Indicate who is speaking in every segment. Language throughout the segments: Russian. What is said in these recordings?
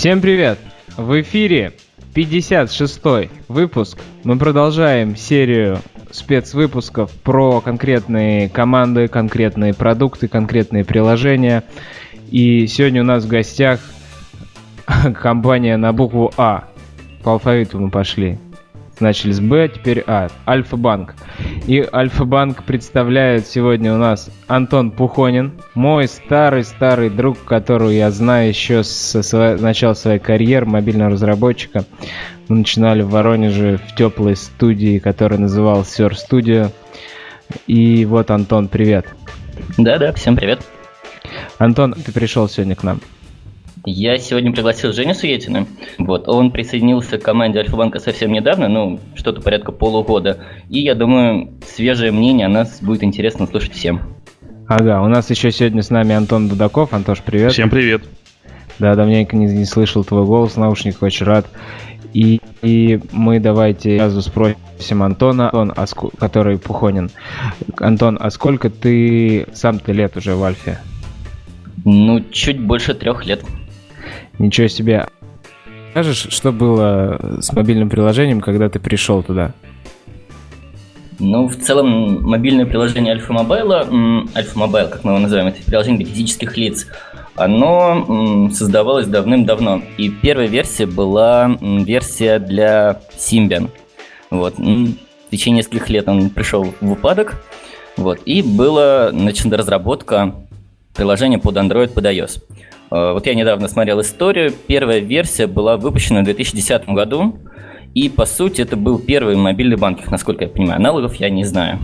Speaker 1: Всем привет! В эфире 56 выпуск. Мы продолжаем серию спецвыпусков про конкретные команды, конкретные продукты, конкретные приложения. И сегодня у нас в гостях компания на букву А. По алфавиту мы пошли. Начали с Б, теперь А. Альфа-банк. И Альфа-банк представляет сегодня у нас Антон Пухонин, мой старый-старый друг, которого я знаю еще с своего, начала своей карьеры мобильного разработчика. Мы начинали в Воронеже в теплой студии, которая называлась Sir Studio. И вот, Антон, привет.
Speaker 2: Да-да, всем привет.
Speaker 1: Антон, ты пришел сегодня к нам.
Speaker 2: Я сегодня пригласил Женю Суетина. Вот, он присоединился к команде Альфа-банка совсем недавно, ну, что-то порядка полугода. И я думаю, свежее мнение о нас будет интересно слушать всем.
Speaker 1: Ага, у нас еще сегодня с нами Антон Дудаков. Антош, привет.
Speaker 3: Всем привет.
Speaker 1: Да, давненько не, не слышал твой голос в наушниках, очень рад. И, и мы давайте сразу спросим Антона, Антон, а ск... который Пухонин. Антон, а сколько ты сам-то лет уже в Альфе?
Speaker 2: Ну, чуть больше трех лет.
Speaker 1: Ничего себе. Скажешь, что было с мобильным приложением, когда ты пришел туда?
Speaker 2: Ну, в целом, мобильное приложение Альфа Мобайла, Альфа Mobile, как мы его называем, это приложение для физических лиц, оно создавалось давным-давно. И первая версия была версия для Symbian. Вот. В течение нескольких лет он пришел в упадок. Вот. И была начата разработка приложения под Android, под iOS. Э, вот я недавно смотрел историю. Первая версия была выпущена в 2010 году. И, по сути, это был первый мобильный банкинг, насколько я понимаю. Аналогов я не знаю.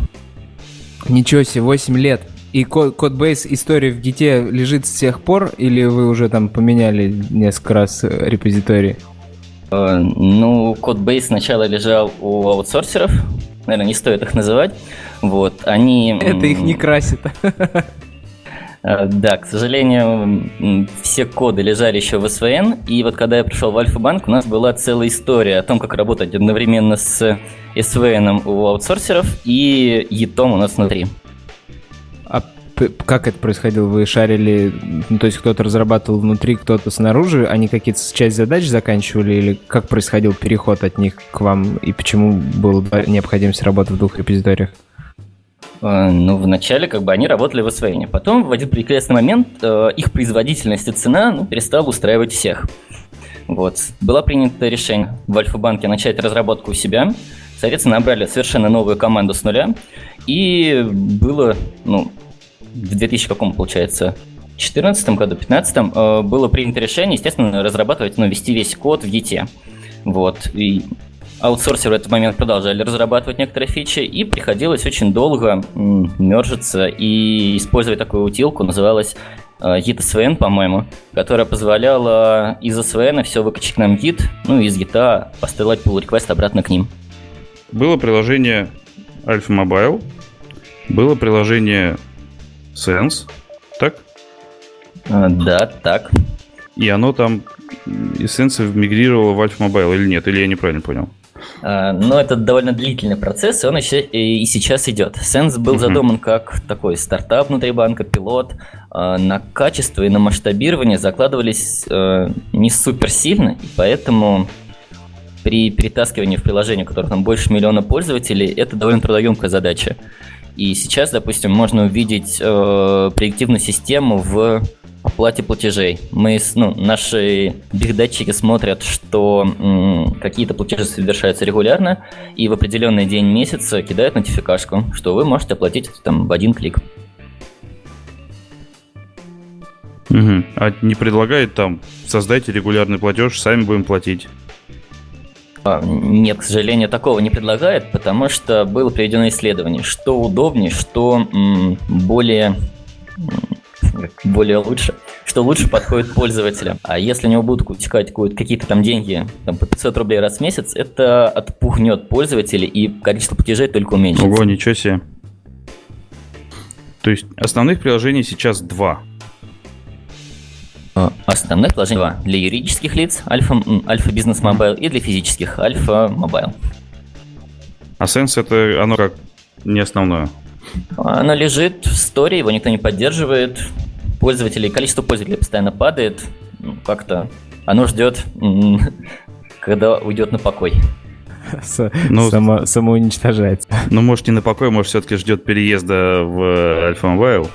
Speaker 1: Ничего себе, 8 лет. И кодбейс истории в гите лежит с тех пор, или вы уже там поменяли несколько раз репозитории?
Speaker 2: Uh, ну, кодбейс сначала лежал у аутсорсеров, наверное, не стоит их называть. Вот, они...
Speaker 1: Это их не красит.
Speaker 2: Э, да, к сожалению, все коды лежали еще в SVN, и вот когда я пришел в Альфа-банк, у нас была целая история о том, как работать одновременно с SVN у аутсорсеров и ETOM у нас внутри.
Speaker 1: А как это происходило? Вы шарили, ну, то есть кто-то разрабатывал внутри, кто-то снаружи, они какие-то часть задач заканчивали, или как происходил переход от них к вам, и почему была необходимость работы в двух репозиториях?
Speaker 2: Э, ну, вначале как бы они работали в освоении. Потом в один прекрасный момент э, их производительность и цена ну, перестала устраивать всех. Вот. Было принято решение в Альфа-банке начать разработку у себя. Соответственно, набрали совершенно новую команду с нуля. И было, ну, в 2000 каком, получается, 2014 году, 2015 э, было принято решение, естественно, разрабатывать, ну, вести весь код в Git. Вот. И аутсорсеры в этот момент продолжали разрабатывать некоторые фичи, и приходилось очень долго мержиться и использовать такую утилку, называлась э, Git SVN, по-моему, которая позволяла из SVN все выкачать нам Git, ну и из Git посылать pull request обратно к ним.
Speaker 3: Было приложение Alpha Mobile, было приложение Sense, так?
Speaker 2: А, да, так.
Speaker 3: И оно там из Sense мигрировало в Alpha Mobile или нет? Или я неправильно понял?
Speaker 2: А, но это довольно длительный процесс, и он еще и сейчас идет. Sense был задуман как такой стартап внутри банка, пилот. А, на качество и на масштабирование закладывались э, не супер сильно, и поэтому при перетаскивании в приложение, у которого там больше миллиона пользователей, это довольно трудоемкая задача. И сейчас, допустим, можно увидеть э, предиктивную систему в оплате платежей. Мы, ну, наши бигдатчики смотрят, что какие-то платежи совершаются регулярно, и в определенный день месяца кидают нотификашку, что вы можете оплатить там в один клик.
Speaker 3: Угу. А не предлагает там создайте регулярный платеж, сами будем платить?
Speaker 2: А, нет, к сожалению, такого не предлагает, потому что было проведено исследование, что удобнее, что более более лучше, что лучше подходит пользователям. А если у него будут утекать какие-то там деньги там, по 500 рублей раз в месяц, это отпугнет пользователей и количество платежей только уменьшится.
Speaker 3: Ого, ничего себе. То есть основных приложений сейчас два.
Speaker 2: А, основных приложений два. Для юридических лиц Альфа, Альфа Бизнес Mobile и для физических Альфа Mobile.
Speaker 3: А Sense это оно как не основное?
Speaker 2: Оно лежит в сторе, его никто не поддерживает. Пользователей, количество пользователей постоянно падает. ну, как-то оно ждет, когда уйдет на покой.
Speaker 1: ну, само, самоуничтожается.
Speaker 3: Ну, может, не на покой, может, все-таки ждет переезда в Alpha Mobile?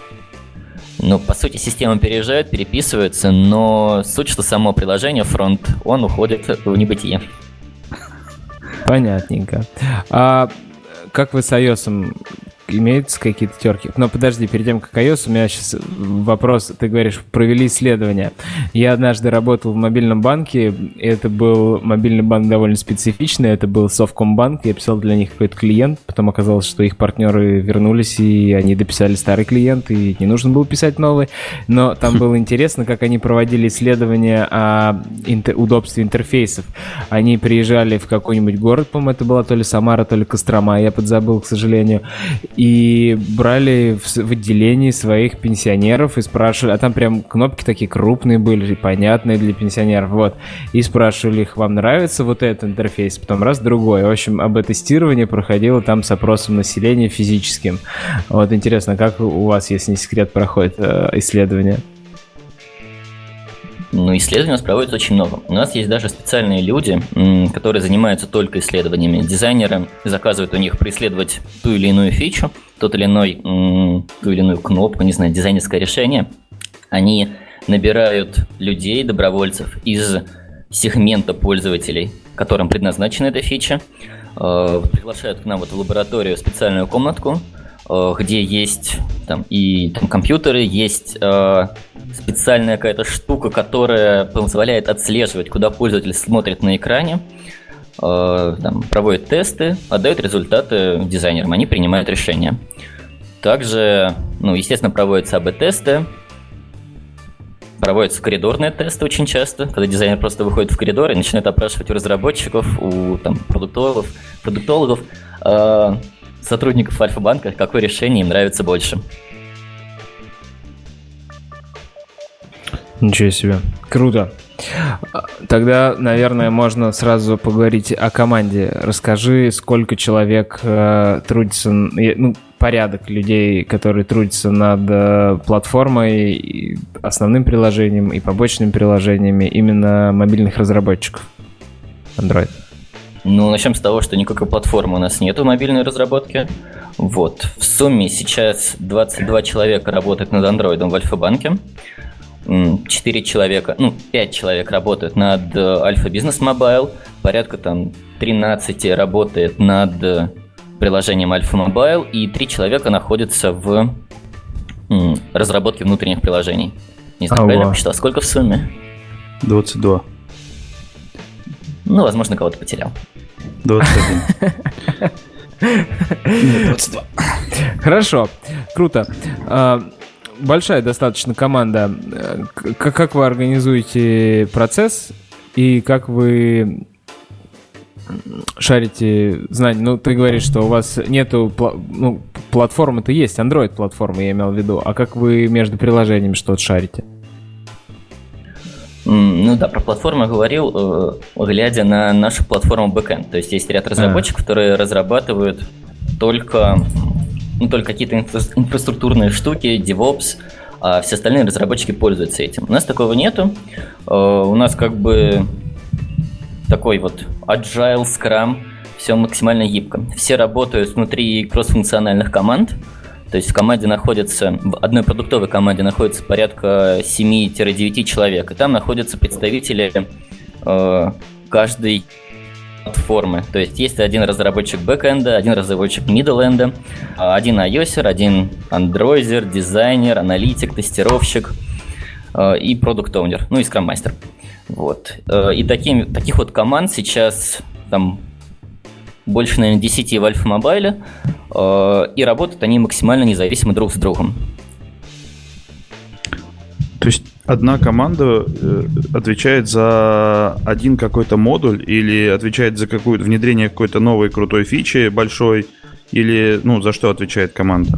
Speaker 2: Ну, по сути, система переезжает, переписывается, но суть, что само приложение, фронт, он уходит в небытие.
Speaker 1: Понятненько. А как вы с iOS имеются какие-то терки. Но подожди, перед тем, как iOS, у меня сейчас вопрос. Ты говоришь, провели исследование. Я однажды работал в мобильном банке. Это был мобильный банк довольно специфичный. Это был Совкомбанк. Я писал для них какой-то клиент. Потом оказалось, что их партнеры вернулись, и они дописали старый клиент, и не нужно было писать новый. Но там было интересно, как они проводили исследования о интер- удобстве интерфейсов. Они приезжали в какой-нибудь город, по-моему, это была то ли Самара, то ли Кострома, я подзабыл, к сожалению и брали в, в отделении своих пенсионеров и спрашивали, а там прям кнопки такие крупные были, понятные для пенсионеров, вот, и спрашивали их, вам нравится вот этот интерфейс, потом раз, другой. В общем, об тестирование проходило там с опросом населения физическим. Вот интересно, как у вас, если не секрет, проходит э, исследование?
Speaker 2: Ну, исследований у нас проводится очень много. У нас есть даже специальные люди, которые занимаются только исследованиями. Дизайнеры заказывают у них преследовать ту или иную фичу, тот или иной, ту или иную кнопку, не знаю, дизайнерское решение. Они набирают людей, добровольцев из сегмента пользователей, которым предназначена эта фича, э, приглашают к нам вот в лабораторию специальную комнатку, где есть там и там компьютеры, есть э, специальная какая-то штука, которая позволяет отслеживать, куда пользователь смотрит на экране, э, там, проводит тесты, отдает результаты дизайнерам, они принимают решения. Также, ну, естественно, проводятся АБ-тесты, проводятся коридорные тесты очень часто, когда дизайнер просто выходит в коридор и начинает опрашивать у разработчиков, у там, продуктологов, продуктологов э, сотрудников Альфа-банка, какое решение им нравится больше.
Speaker 1: Ничего себе. Круто. Тогда, наверное, можно сразу поговорить о команде. Расскажи, сколько человек э, трудится, ну, порядок людей, которые трудятся над э, платформой, основным приложением и побочными приложениями именно мобильных разработчиков Android.
Speaker 2: Ну, начнем с того, что никакой платформы у нас нет в мобильной разработке. Вот. В сумме сейчас 22 человека работают над андроидом в Альфа-банке. 4 человека, ну, 5 человек работают над э, Альфа Бизнес Mobile, порядка там 13 работает над э, приложением Альфа Mobile, и 3 человека находятся в разработке внутренних приложений. Не знаю, правильно посчитал? Сколько в сумме?
Speaker 3: 22.
Speaker 2: Ну, возможно, кого-то потерял.
Speaker 3: 21.
Speaker 1: Нет, 22. Хорошо, круто. А, большая достаточно команда. Как вы организуете процесс и как вы шарите знания? Ну, ты говоришь, что у вас нету... Ну, платформы-то есть, Android-платформа, я имел в виду. А как вы между приложениями что-то шарите?
Speaker 2: Ну да, про платформу я говорил, э, глядя на нашу платформу Backend. То есть есть ряд разработчиков, а. которые разрабатывают только, ну, только какие-то инфра- инфраструктурные штуки, DevOps, а все остальные разработчики пользуются этим. У нас такого нету. Э, у нас как бы такой вот agile, scrum, все максимально гибко. Все работают внутри кроссфункциональных команд, то есть в команде находится, в одной продуктовой команде находится порядка 7-9 человек, и там находятся представители э, каждой платформы. То есть есть один разработчик бэкэнда, один разработчик мидленда, один iOS, один андроидер, дизайнер, аналитик, тестировщик э, и продукт оунер ну и скрам-мастер. Вот. Э, и таким, таких вот команд сейчас там больше, наверное, 10 в Альфа Мобайле, э, и работают они максимально независимо друг с другом.
Speaker 3: То есть одна команда э, отвечает за один какой-то модуль или отвечает за какое-то внедрение какой-то новой крутой фичи большой, или ну за что отвечает команда?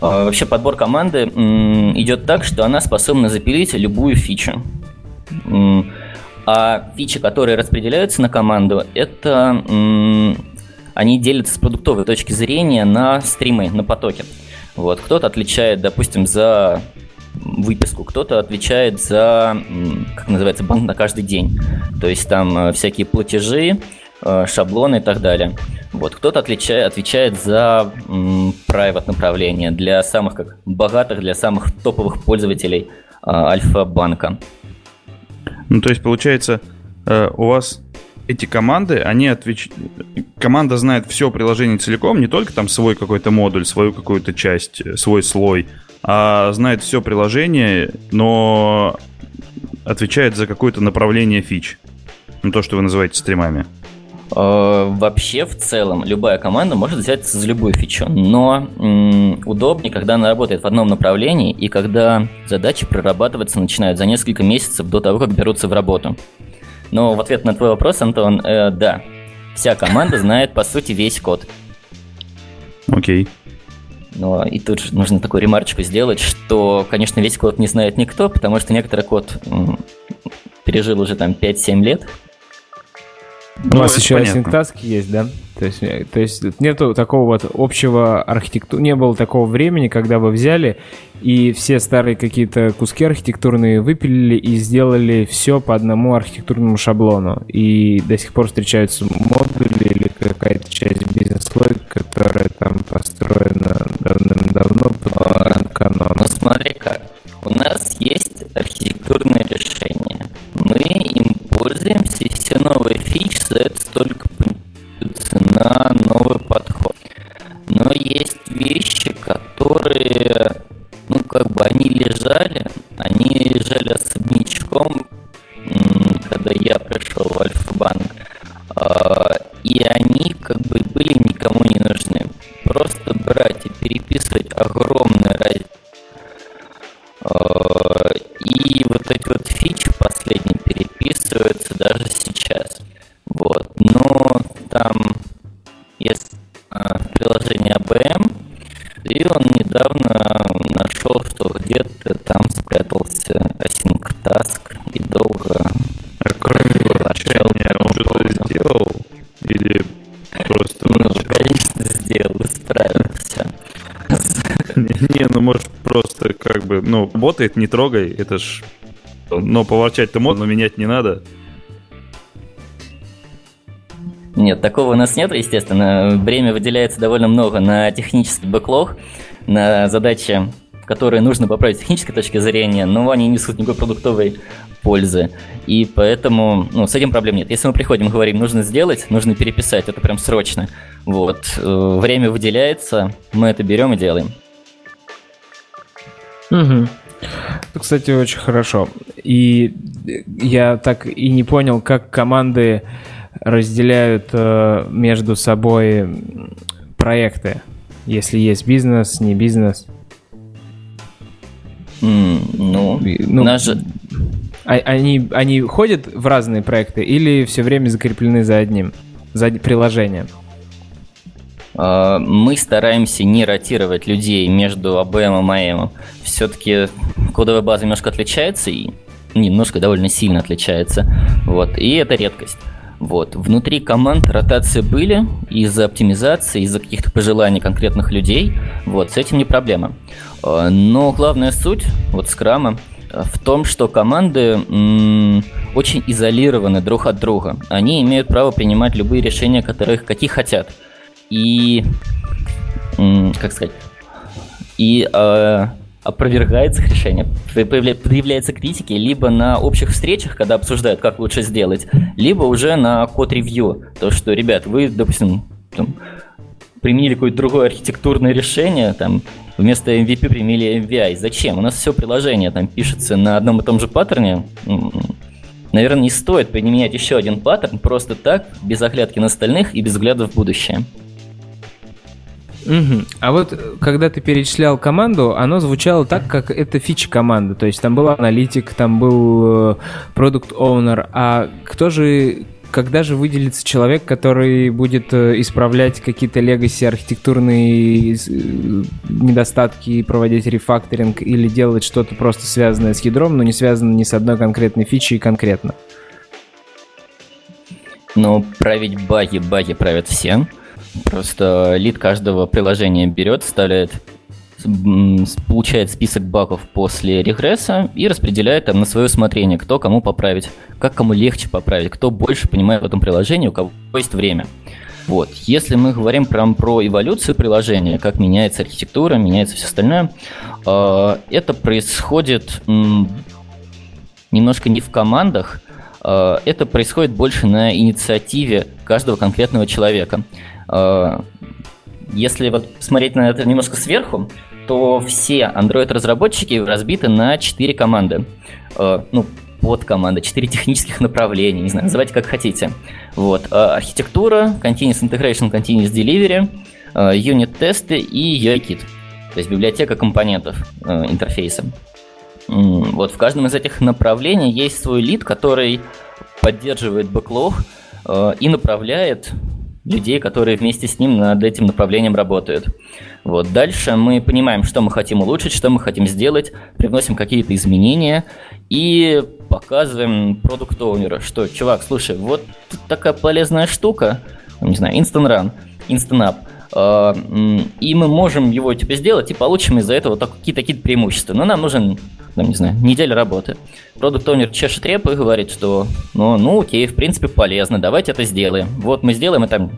Speaker 2: Э, вообще подбор команды идет так, что она способна запилить любую фичу. А фичи, которые распределяются на команду, это они делятся с продуктовой точки зрения на стримы, на потоки. Вот, кто-то отвечает, допустим, за выписку, кто-то отвечает за, как называется, банк на каждый день. То есть там э, всякие платежи, э, шаблоны и так далее. Вот, кто-то отвечает, отвечает за private направление для самых как богатых, для самых топовых пользователей э, Альфа-банка.
Speaker 3: Ну, то есть, получается, у вас эти команды, они отвеч... Команда знает все приложение целиком, не только там свой какой-то модуль, свою какую-то часть, свой слой, а знает все приложение, но отвечает за какое-то направление фич. Ну, то, что вы называете стримами.
Speaker 2: Э, вообще, в целом, любая команда может взяться за любую фичу, но м- удобнее, когда она работает в одном направлении и когда задачи прорабатываться начинают за несколько месяцев до того, как берутся в работу. Но в ответ на твой вопрос, Антон, э, да, вся команда знает, по сути, весь код.
Speaker 3: Окей. Okay.
Speaker 2: Но и тут же нужно такую ремарочку сделать, что, конечно, весь код не знает никто, потому что некоторый код пережил уже там 5-7 лет.
Speaker 1: У нас еще async task есть, да? То есть, э, то есть нету такого вот общего архитектуры, не было такого времени, когда вы взяли и все старые какие-то куски архитектурные выпилили и сделали все по одному архитектурному шаблону. И до сих пор встречаются модули или какая-то часть бизнес-логики, которая там построена давным-давно
Speaker 2: по канону. Ну смотри как, у нас есть архитектурное решение. Мы им пользуемся, и все новые фичи ставятся только на новый подход. Но есть вещи, которые, ну, как бы они лежали ну,
Speaker 3: работает, не трогай, это ж... Но поворчать-то можно, но менять не надо.
Speaker 2: Нет, такого у нас нет, естественно. Время выделяется довольно много на технический бэклог, на задачи, которые нужно поправить с технической точки зрения, но они несут никакой продуктовой пользы. И поэтому ну, с этим проблем нет. Если мы приходим и говорим, нужно сделать, нужно переписать, это прям срочно. Вот. Э, время выделяется, мы это берем и делаем.
Speaker 1: Угу. Кстати, очень хорошо. И я так и не понял, как команды разделяют э, между собой проекты, если есть бизнес, не бизнес.
Speaker 2: Mm, ну, ну наш...
Speaker 1: а, они, они ходят в разные проекты или все время закреплены за одним, за приложением?
Speaker 2: Uh, мы стараемся не ротировать людей между АБМ и АМ. Все-таки кодовая база немножко отличается и немножко довольно сильно отличается. Вот, и это редкость. Вот. Внутри команд ротации были из-за оптимизации, из-за каких-то пожеланий конкретных людей. Вот, с этим не проблема. А, но главная суть вот скрама а, в том, что команды м- очень изолированы друг от друга. Они имеют право принимать любые решения, которых какие хотят. И, м- как сказать, и э, опровергается решение, появляются критики либо на общих встречах, когда обсуждают, как лучше сделать, либо уже на код-ревью. То, что, ребят, вы, допустим, там, применили какое-то другое архитектурное решение, там, вместо MVP применили MVI. Зачем? У нас все приложение там пишется на одном и том же паттерне. Наверное, не стоит применять еще один паттерн просто так, без оглядки на остальных и без взгляда в будущее.
Speaker 1: Угу. А вот когда ты перечислял команду, оно звучало так, как это фича команды. То есть там был аналитик, там был продукт э, оунер А кто же когда же выделится человек, который будет э, исправлять какие-то легаси, архитектурные э, недостатки, и проводить рефакторинг или делать что-то просто связанное с ядром, но не связанное ни с одной конкретной фичей конкретно?
Speaker 2: Ну, править баги, баги правят все. Просто лид каждого приложения берет, вставляет получает список багов после регресса и распределяет там на свое усмотрение, кто кому поправить, как кому легче поправить, кто больше понимает в этом приложении, у кого есть время. Вот. Если мы говорим прям про эволюцию приложения, как меняется архитектура, меняется все остальное, э, это происходит немножко не в командах, э, это происходит больше на инициативе каждого конкретного человека. Э, если вот смотреть на это немножко сверху, то все Android-разработчики разбиты на 4 команды. Э, ну, под команды, 4 технических направления, не знаю, называйте как хотите. Вот. Э, архитектура, Continuous Integration, Continuous Delivery, э, юнит-тесты и UI-кит. То есть библиотека компонентов интерфейса. Вот в каждом из этих направлений есть свой лид, который поддерживает бэклог и направляет людей, которые вместе с ним над этим направлением работают. Вот. Дальше мы понимаем, что мы хотим улучшить, что мы хотим сделать, привносим какие-то изменения и показываем продукт оунеру что, чувак, слушай, вот такая полезная штука, не знаю, Instant Run, Instant Up, и мы можем его типа сделать и получим из-за этого какие-то какие преимущества. Но нам нужен, там, не знаю, неделя работы. Продукт оунер чешет репу и говорит, что ну, ну окей, в принципе полезно, давайте это сделаем. Вот мы сделаем, и там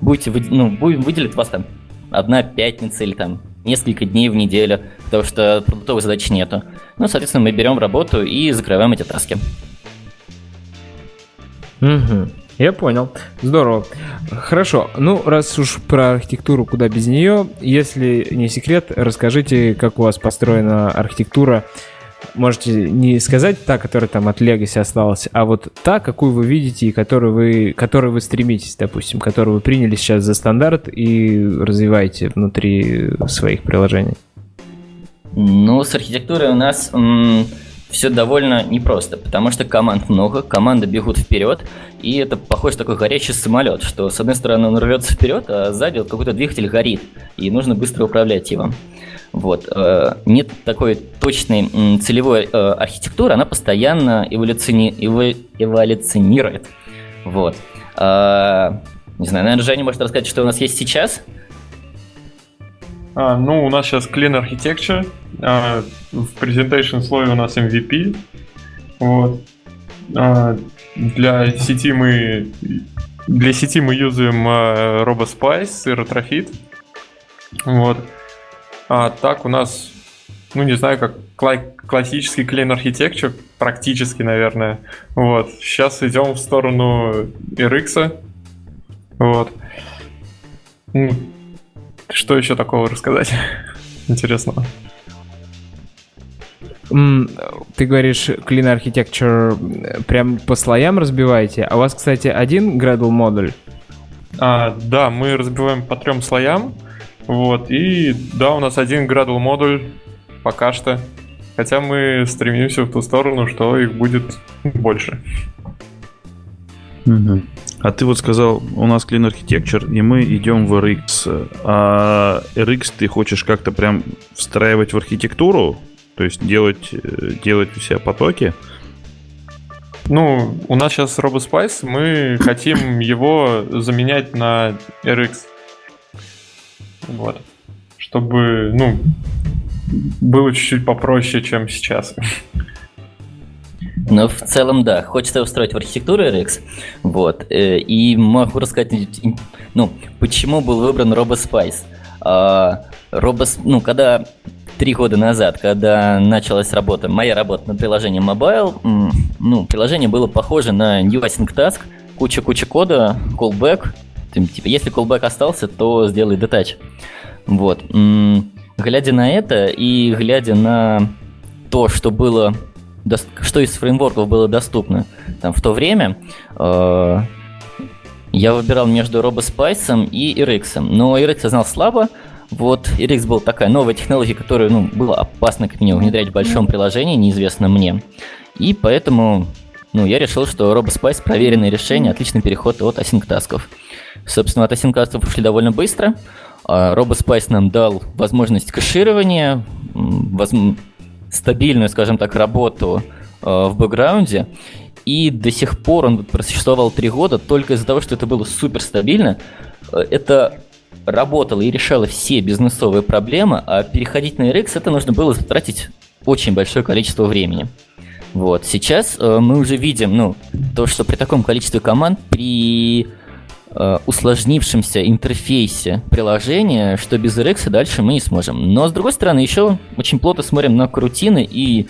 Speaker 2: будете, ну, будем выделить вас там одна пятница или там несколько дней в неделю, потому что продуктовой задачи нету. Ну, соответственно, мы берем работу и закрываем эти таски.
Speaker 1: Угу. Я понял. Здорово. Хорошо. Ну, раз уж про архитектуру, куда без нее, если не секрет, расскажите, как у вас построена архитектура. Можете не сказать та, которая там от Legacy осталась, а вот та, какую вы видите и которую вы, которой вы стремитесь, допустим, которую вы приняли сейчас за стандарт и развиваете внутри своих приложений.
Speaker 2: Ну, с архитектурой у нас м- все довольно непросто, потому что команд много, команды бегут вперед, и это похож такой горячий самолет, что с одной стороны он рвется вперед, а сзади вот какой-то двигатель горит, и нужно быстро управлять его. Вот. Э, нет такой точной целевой э, архитектуры, она постоянно эволюциони... эволюционирует. Вот. Э, не знаю, наверное, Женя может рассказать, что у нас есть сейчас –
Speaker 4: а, ну, у нас сейчас Clean Architecture. А, в presentation слое у нас MVP. Вот. А, для сети мы для сети мы юзаем а, RoboSpice и Retrofit. Вот. А так у нас, ну не знаю, как кла- классический Clean Architecture, практически, наверное. Вот. Сейчас идем в сторону RX. Вот. Что еще такого рассказать интересного?
Speaker 1: Ты говоришь, Clean Architecture прям по слоям разбиваете, а у вас, кстати, один Gradle модуль?
Speaker 4: А, да, мы разбиваем по трем слоям, вот, и да, у нас один Gradle модуль пока что, хотя мы стремимся в ту сторону, что их будет больше.
Speaker 3: Угу. А ты вот сказал, у нас Clean Architecture, и мы идем в RX. А RX ты хочешь как-то прям встраивать в архитектуру? То есть делать, э, делать у себя потоки?
Speaker 4: Ну, у нас сейчас RoboSpice, мы хотим его заменять на RX. Вот. Чтобы, ну, было чуть-чуть попроще, чем сейчас.
Speaker 2: Но в целом, да, хочется устроить в архитектуру RX. Вот. Э, и могу рассказать, ну, почему был выбран RoboSpice. А, Робос, ну, когда три года назад, когда началась работа, моя работа над приложением Mobile, ну, приложение было похоже на New Async Task, куча-куча кода, callback, типа, если callback остался, то сделай detach. Вот. Глядя на это и глядя на то, что было что из фреймворков было доступно там, в то время, э, я выбирал между RoboSpice и RX. Но RX я знал слабо, вот, RX был такая новая технология, которую, ну, было опасно к ней внедрять в большом приложении, неизвестно мне. И поэтому, ну, я решил, что RoboSpice проверенное решение, отличный переход от async тасков. Собственно, от async тасков ушли довольно быстро. А RoboSpice нам дал возможность кэширования, воз стабильную, скажем так, работу э, в бэкграунде. И до сих пор он просуществовал три года только из-за того, что это было супер стабильно. Э, это работала и решала все бизнесовые проблемы, а переходить на RX это нужно было затратить очень большое количество времени. Вот. Сейчас э, мы уже видим, ну, то, что при таком количестве команд, при усложнившемся интерфейсе приложения, что без RX дальше мы не сможем. Но, с другой стороны, еще очень плотно смотрим на крутины и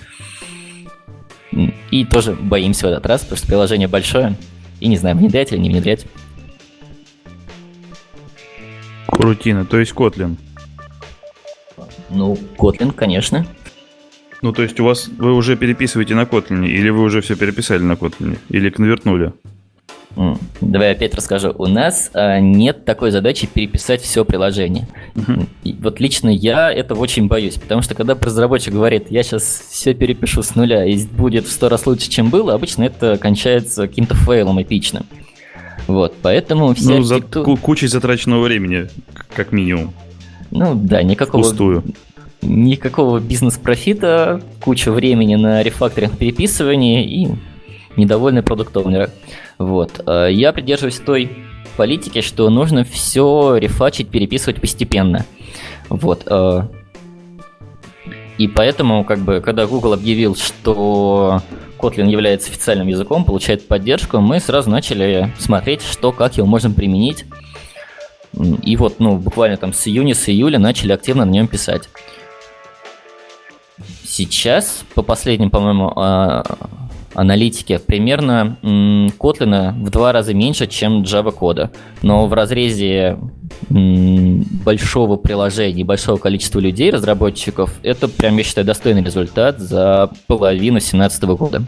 Speaker 2: и тоже боимся в этот раз, потому что приложение большое, и не знаем, внедрять или не внедрять.
Speaker 3: Крутина, то есть Kotlin.
Speaker 2: Ну, Kotlin, конечно.
Speaker 3: Ну, то есть у вас вы уже переписываете на Kotlin, или вы уже все переписали на Kotlin, или конвертнули?
Speaker 2: Давай опять расскажу. У нас а, нет такой задачи переписать все приложение. Uh-huh. И вот лично я этого очень боюсь, потому что когда разработчик говорит, я сейчас все перепишу с нуля и будет в сто раз лучше, чем было, обычно это кончается каким-то фейлом эпичным. Вот, поэтому
Speaker 3: все Ну, за кучей затраченного времени, как минимум.
Speaker 2: Ну да, никакого...
Speaker 3: Пустую
Speaker 2: никакого бизнес-профита, куча времени на рефакторинг, переписывание и недовольный продукт -оунер. Вот. Э, я придерживаюсь той политики, что нужно все рефачить, переписывать постепенно. Вот. Э, и поэтому, как бы, когда Google объявил, что Kotlin является официальным языком, получает поддержку, мы сразу начали смотреть, что, как его можно применить. И вот, ну, буквально там с июня, с июля начали активно на нем писать. Сейчас, по последним, по-моему, а, аналитике, примерно Kotlin в два раза меньше, чем Java кода. Но в разрезе большого приложения, большого количества людей, разработчиков, это прям, я считаю, достойный результат за половину 2017 года.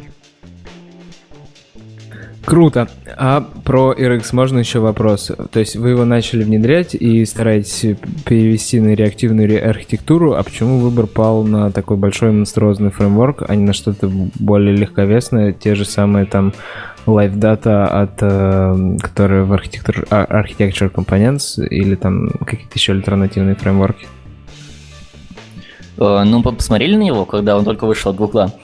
Speaker 1: Круто. А про RX можно еще вопрос? То есть вы его начали внедрять и стараетесь перевести на реактивную архитектуру, а почему выбор пал на такой большой монструозный фреймворк, а не на что-то более легковесное, те же самые там Live Data от, э, которые в Architecture, Architecture Components или там какие-то еще альтернативные фреймворки?
Speaker 2: Э, ну, посмотрели на него, когда он только вышел от Гугла,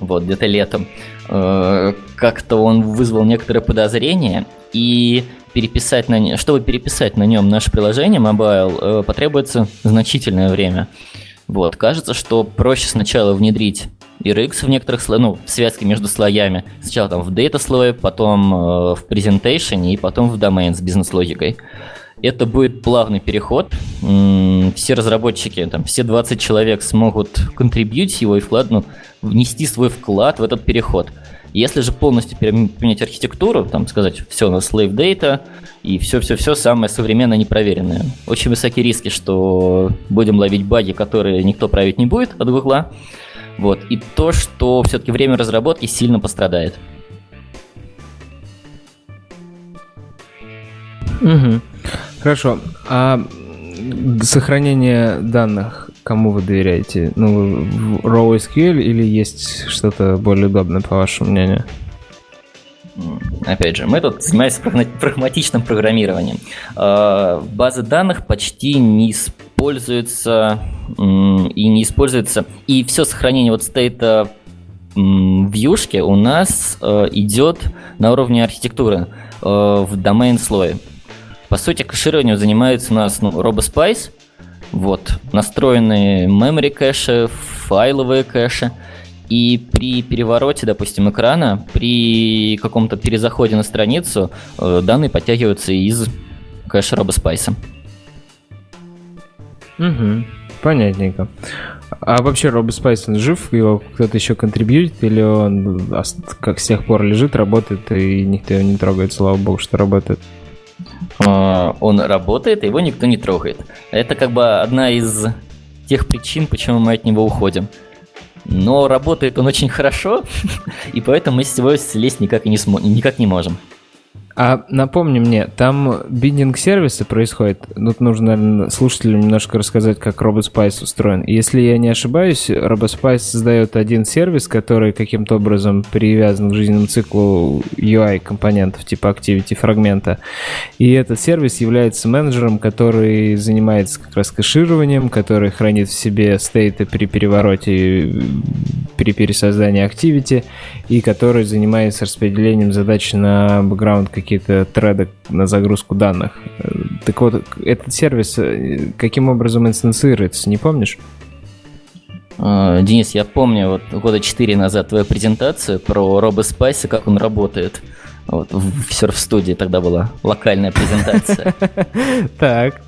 Speaker 2: вот, где-то летом. Э, как-то он вызвал некоторые подозрения, и переписать на чтобы переписать на нем наше приложение Mobile, э, потребуется значительное время. Вот, кажется, что проще сначала внедрить RX в некоторых слоях, ну, связки между слоями. Сначала там в data слое, потом э, в presentation и потом в domain с бизнес-логикой. Это будет плавный переход. Все разработчики, там, все 20 человек смогут контрибьютить его и вклад, ну, внести свой вклад в этот переход. Если же полностью поменять архитектуру, там сказать, все у нас slave data и все-все-все самое современное, непроверенное. Очень высокие риски, что будем ловить баги, которые никто править не будет от Гугла. Вот. И то, что все-таки время разработки сильно пострадает.
Speaker 1: Угу. Хорошо. А сохранение данных кому вы доверяете? Ну, в Raw SQL или есть что-то более удобное, по вашему мнению?
Speaker 2: Опять же, мы тут занимаемся прагматичным программированием. А, базы данных почти не используются и не используются. И все сохранение вот стейта в вьюшке у нас а, идет на уровне архитектуры а, в домен слое. По сути, кэшированием занимается у нас ну, RoboSpice, вот, настроены memory кэши, файловые кэши. И при перевороте, допустим, экрана, при каком-то перезаходе на страницу, э, данные подтягиваются из кэша RoboSpice.
Speaker 1: Угу, понятненько. А вообще RoboSpice, он жив? Его кто-то еще контрибьютит? Или он как с тех пор лежит, работает, и никто его не трогает? Слава богу, что работает.
Speaker 2: А, он работает, и его никто не трогает. Это как бы одна из тех причин, почему мы от него уходим. Но работает он очень хорошо, и поэтому мы с него слезть никак, и не, смо- никак не можем.
Speaker 1: А напомни мне, там биндинг сервисы происходит. Тут нужно, наверное, слушателям немножко рассказать, как RoboSpice устроен. Если я не ошибаюсь, RoboSpice создает один сервис, который каким-то образом привязан к жизненному циклу UI компонентов типа Activity фрагмента. И этот сервис является менеджером, который занимается как раз кэшированием, который хранит в себе стейты при перевороте при пересоздании Activity, и который занимается распределением задач на бэкграунд какие-то треды на загрузку данных. Так вот, этот сервис каким образом инстанцируется, не помнишь?
Speaker 2: Денис, я помню вот года 4 назад твою презентацию про RoboSpice, как он работает. Вот, в серф-студии тогда была локальная презентация.
Speaker 1: Так.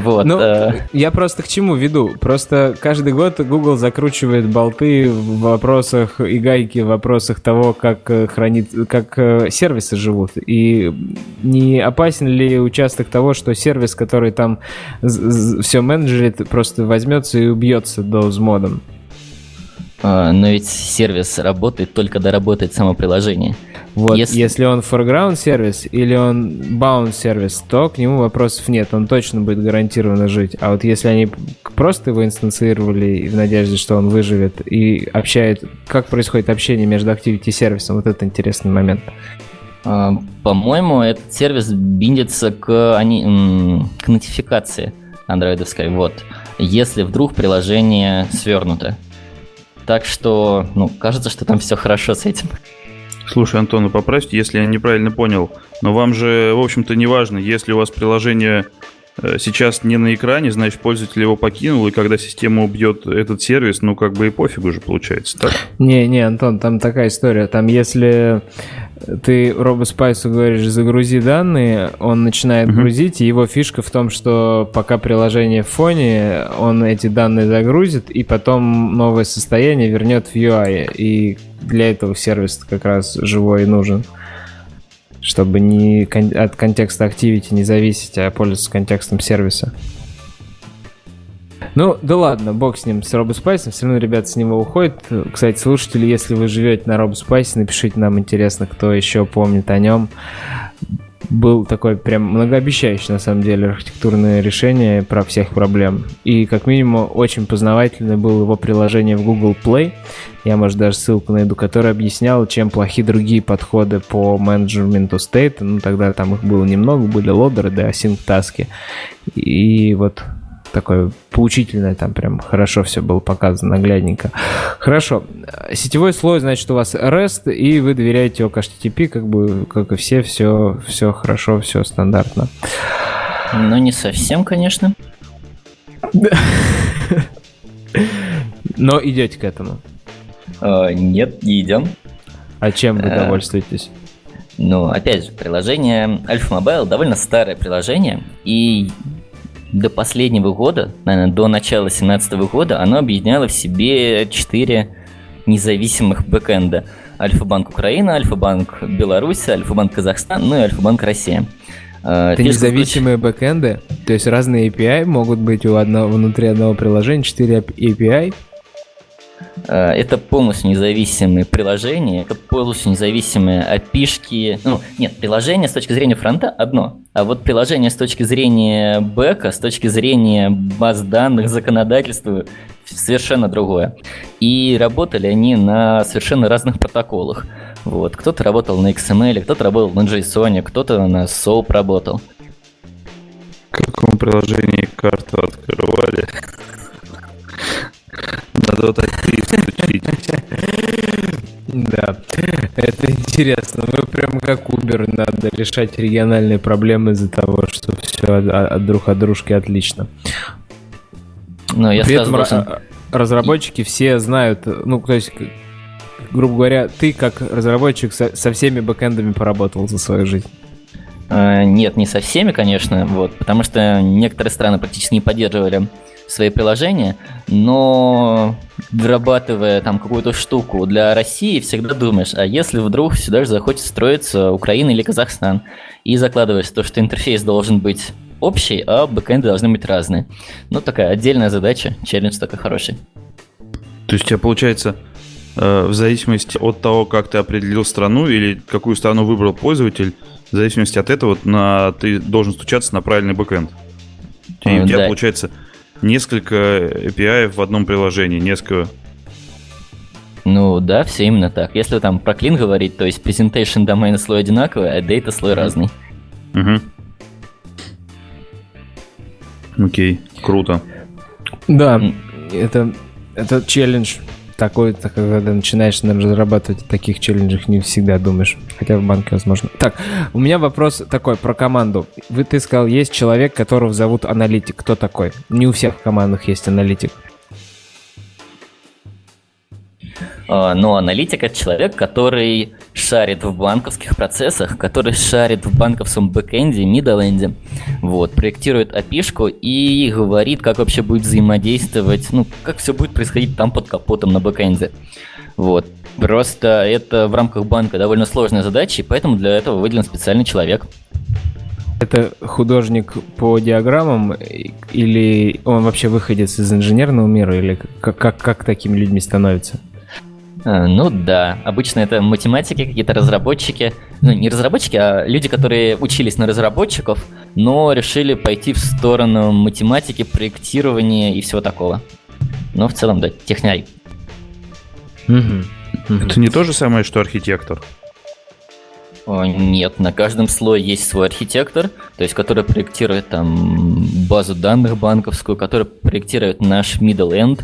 Speaker 1: Вот. Ну, э... я просто к чему веду? Просто каждый год Google закручивает болты в вопросах и гайки в вопросах того, как э, хранит, как э, сервисы живут. И не опасен ли участок того, что сервис, который там все менеджерит, просто возьмется и убьется до модом?
Speaker 2: А, но ведь сервис работает только когда работает само приложение.
Speaker 1: Вот, если... если он foreground сервис или он bound сервис, то к нему вопросов нет, он точно будет гарантированно жить. А вот если они просто его инстанцировали в надежде, что он выживет и общает, как происходит общение между Activity и сервисом, вот это интересный момент.
Speaker 2: А, по-моему, этот сервис биндится к, они, к нотификации андроидовской. Вот. Если вдруг приложение свернуто. Так что, ну, кажется, что там все хорошо с этим.
Speaker 3: Слушай, Антон, поправьте, если я неправильно понял. Но вам же, в общем-то, не важно, если у вас приложение э, сейчас не на экране, значит, пользователь его покинул, и когда система убьет этот сервис, ну, как бы и пофигу же получается, так?
Speaker 1: Не, не, Антон, там такая история. Там, если ты RoboSpice говоришь, загрузи данные, он начинает uh-huh. грузить, и его фишка в том, что пока приложение в фоне, он эти данные загрузит, и потом новое состояние вернет в UI. И для этого сервис как раз живой и нужен. Чтобы не от контекста Activity не зависеть, а пользоваться контекстом сервиса. Ну, да ладно, бог с ним, с RoboSpice, все равно ребята с него уходят. Кстати, слушатели, если вы живете на RoboSpice, напишите нам, интересно, кто еще помнит о нем. Был такой прям многообещающий, на самом деле, архитектурное решение про всех проблем. И, как минимум, очень познавательное было его приложение в Google Play. Я, может, даже ссылку найду, которое объясняло, чем плохи другие подходы по менеджменту стейта. Ну, тогда там их было немного, были лодеры, да, async таски. И вот такое поучительное, там прям хорошо все было показано, наглядненько. Хорошо. Сетевой слой, значит, у вас REST, и вы доверяете ок HTTP, как бы, как и все, все, все хорошо, все стандартно.
Speaker 2: Ну, не совсем, конечно.
Speaker 1: Но идете к этому.
Speaker 2: Uh, нет, не идем.
Speaker 1: А чем вы uh, довольствуетесь?
Speaker 2: Ну, опять же, приложение Alpha Mobile довольно старое приложение, и до последнего года, наверное, до начала 2017 года, оно объединяло в себе четыре независимых бэкэнда. Альфа-банк Украина, Альфа-банк Беларусь, Альфа-банк Казахстан, ну и Альфа-банк Россия.
Speaker 1: А, Это независимые бэкэнды? То есть разные API могут быть у одного, внутри одного приложения, 4 API?
Speaker 2: Э, это полностью независимые приложения, это полностью независимые опишки. Ну, нет, приложение с точки зрения фронта одно, а вот приложение с точки зрения бэка, с точки зрения баз данных, законодательства совершенно другое. И работали они на совершенно разных протоколах. Вот. Кто-то работал на XML, кто-то работал на JSON, кто-то на SOAP работал.
Speaker 3: В каком приложении карту открывали? Надо вот так исключить.
Speaker 1: Да, это интересно. Вы прям как Uber, надо решать региональные проблемы из-за того, что все от, друг от дружки отлично. Но я При этом разработчики все знают, ну, то есть, грубо говоря, ты как разработчик со, со всеми бэкэндами поработал за свою жизнь.
Speaker 2: А, нет, не со всеми, конечно, вот, потому что некоторые страны практически не поддерживали свои приложения, но вырабатывая там какую-то штуку для России, всегда думаешь, а если вдруг сюда же захочет строиться Украина или Казахстан, и закладываешь то, что интерфейс должен быть общий, а бэкэнды должны быть разные. Ну, такая отдельная задача, челлендж такой хороший.
Speaker 3: То есть у тебя получается, э, в зависимости от того, как ты определил страну или какую страну выбрал пользователь, в зависимости от этого на, ты должен стучаться на правильный бэкэнд. И у тебя да. получается несколько API в одном приложении, несколько...
Speaker 2: Ну да, все именно так. Если там про клин говорить, то есть presentation домена слой одинаковый, а data слой разный.
Speaker 3: Угу. Окей, круто.
Speaker 1: Да, это, это челлендж такой, так, когда начинаешь наверное, разрабатывать таких челленджах, не всегда думаешь. Хотя в банке возможно. Так, у меня вопрос такой про команду. Вы, ты сказал, есть человек, которого зовут аналитик. Кто такой? Не у всех в командах есть аналитик.
Speaker 2: А, но аналитик — это человек, который шарит в банковских процессах, который шарит в банковском бэкэнде, мидленде, вот, проектирует api и говорит, как вообще будет взаимодействовать, ну, как все будет происходить там под капотом на бэкэнде. Вот. Просто это в рамках банка довольно сложная задача, и поэтому для этого выделен специальный человек.
Speaker 1: Это художник по диаграммам или он вообще выходец из инженерного мира, или как, как, как такими людьми становятся?
Speaker 2: Э, ну да, обычно это математики, какие-то разработчики, ну не разработчики, а люди, которые учились на разработчиков, но решили пойти в сторону математики, проектирования и всего такого. Но в целом, да, технарь.
Speaker 3: Это не то же самое, что архитектор?
Speaker 2: О, нет, на каждом слое есть свой архитектор, то есть который проектирует там базу данных банковскую, который проектирует наш middle end.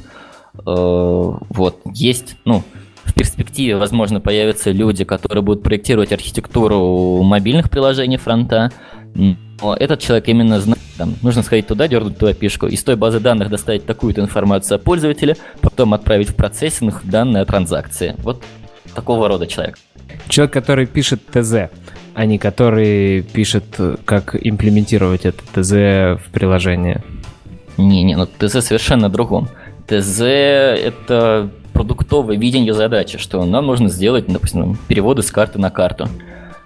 Speaker 2: Э, вот, есть, ну, в перспективе, возможно, появятся люди, которые будут проектировать архитектуру мобильных приложений фронта. Но этот человек именно знает, там, нужно сходить туда, дернуть ту опишку, из той базы данных доставить такую-то информацию о пользователе, потом отправить в процессинг данные о транзакции. Вот такого рода человек.
Speaker 1: Человек, который пишет ТЗ, а не который пишет, как имплементировать это ТЗ в приложение.
Speaker 2: Не-не, ну ТЗ совершенно другом. ТЗ это продуктовое видение задачи, что нам нужно сделать, допустим, переводы с карты на карту.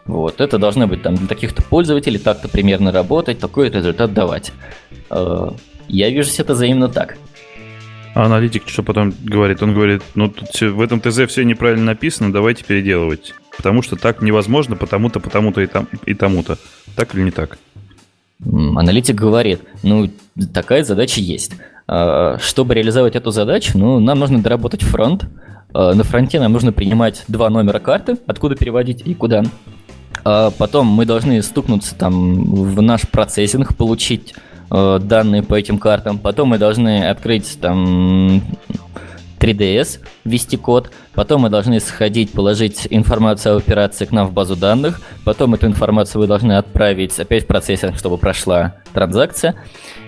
Speaker 2: Вот, это должно быть там для таких-то пользователей, так-то примерно работать, такой результат давать. Э, я вижу это взаимно так.
Speaker 3: А аналитик что потом говорит? Он говорит, ну тут все, в этом ТЗ все неправильно написано, давайте переделывать. Потому что так невозможно, потому-то, потому-то и, там, и тому-то. Так или не так?
Speaker 2: Аналитик говорит, ну такая задача есть. А, чтобы реализовать эту задачу, ну, нам нужно доработать фронт. А, на фронте нам нужно принимать два номера карты, откуда переводить и куда. А потом мы должны стукнуться там в наш процессинг, получить данные по этим картам. Потом мы должны открыть там 3DS, ввести код, потом мы должны сходить, положить информацию о операции к нам в базу данных, потом эту информацию вы должны отправить опять в процессор, чтобы прошла транзакция,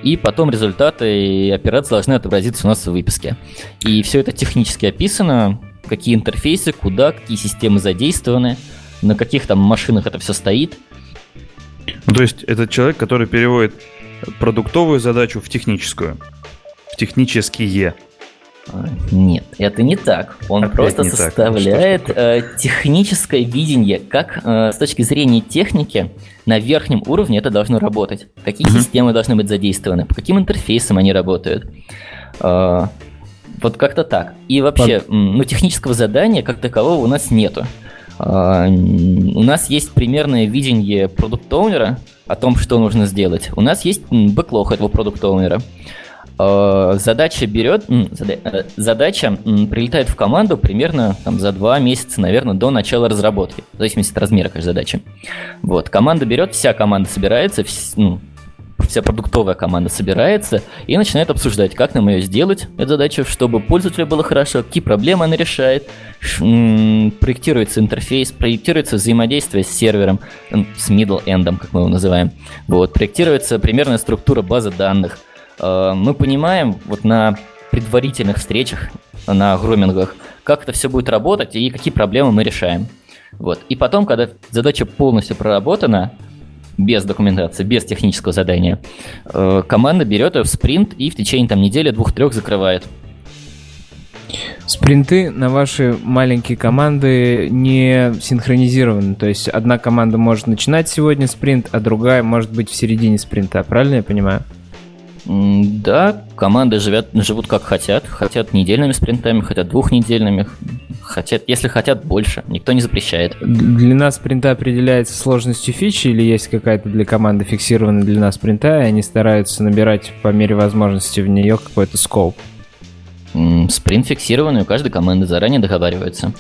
Speaker 2: и потом результаты операции должны отобразиться у нас в выписке. И все это технически описано, какие интерфейсы, куда, какие системы задействованы, на каких там машинах это все стоит.
Speaker 3: Ну, то есть это человек, который переводит продуктовую задачу в техническую, в технические.
Speaker 2: Нет, это не так. Он Опять просто составляет так. э, техническое видение, как э, с точки зрения техники на верхнем уровне это должно работать. Какие mm-hmm. системы должны быть задействованы, по каким интерфейсам они работают. Э, вот как-то так. И вообще, Под... ну, технического задания как такового у нас нету. Э, у нас есть примерное видение продукт-оунера о том, что нужно сделать. У нас есть бэклог этого продукт-оунера. Э, задача берет, э, задача прилетает в команду примерно там, за два месяца, наверное, до начала разработки, в зависимости от размера каждой задачи. Вот, команда берет, вся команда собирается, ну, вся продуктовая команда собирается и начинает обсуждать, как нам ее сделать, эту задачу, чтобы пользователю было хорошо, какие проблемы она решает, проектируется интерфейс, проектируется взаимодействие с сервером, с middle end, как мы его называем. Вот, проектируется примерная структура базы данных – Э, мы понимаем вот на предварительных встречах, на грумингах, как это все будет работать и какие проблемы мы решаем. Вот. И потом, когда задача полностью проработана, без документации, без технического задания, э, команда берет ее в спринт и в течение там, недели, двух-трех закрывает.
Speaker 1: Спринты на ваши маленькие команды не синхронизированы. То есть одна команда может начинать сегодня спринт, а другая может быть в середине спринта. Правильно я понимаю?
Speaker 2: Да, команды живят, живут как хотят. Хотят недельными спринтами, хотят двухнедельными. Хотят, если хотят, больше. Никто не запрещает.
Speaker 1: Длина спринта определяется сложностью фичи или есть какая-то для команды фиксированная длина спринта, и они стараются набирать по мере возможности в нее какой-то скоп?
Speaker 2: Спринт фиксированный, у каждой команды заранее договаривается.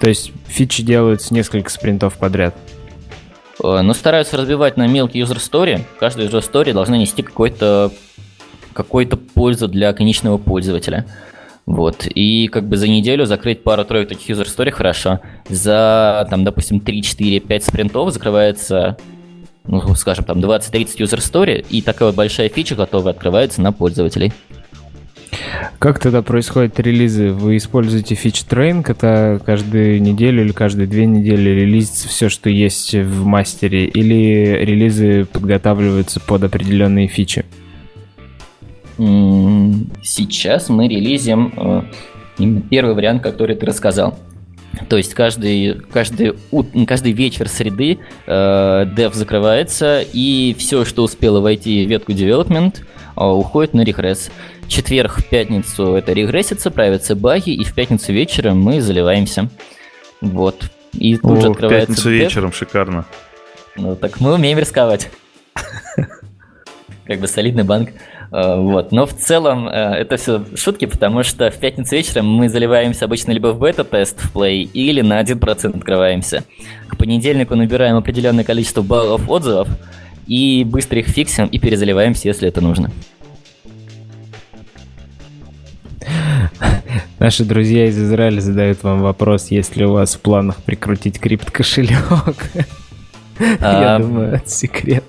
Speaker 1: То есть фичи делаются несколько спринтов подряд?
Speaker 2: Э, но стараются разбивать на мелкие user story. Каждая user story должна нести какой-то какой-то пользу для конечного пользователя. Вот. И как бы за неделю закрыть пару-тройку таких user story хорошо. За, там, допустим, 3, 4, 5 спринтов закрывается, ну, скажем, там 20-30 user story, и такая вот большая фича готова открывается на пользователей.
Speaker 1: Как тогда происходят релизы? Вы используете фич трейн, это каждую неделю или каждые две недели релизится все, что есть в мастере, или релизы подготавливаются под определенные фичи?
Speaker 2: Сейчас мы релизим э, первый вариант, который ты рассказал. То есть каждый, каждый, каждый вечер среды э, dev закрывается, и все, что успело войти в ветку development, э, уходит на регресс. Четверг, в пятницу это регрессится, правятся баги, и в пятницу вечером мы заливаемся. Вот. И тут
Speaker 3: О,
Speaker 2: же открывается...
Speaker 3: пятницу dev. вечером, шикарно.
Speaker 2: Ну, так мы умеем рисковать. Как бы солидный банк. Э, вот. Но в целом э, это все шутки, потому что в пятницу вечером мы заливаемся обычно либо в бета-тест в Play, или на 1% открываемся. К понедельнику набираем определенное количество баллов отзывов, и быстро их фиксим и перезаливаемся, если это нужно.
Speaker 1: Наши друзья из Израиля задают вам вопрос, есть ли у вас в планах прикрутить крипт-кошелек. Я а, думаю, это секрет.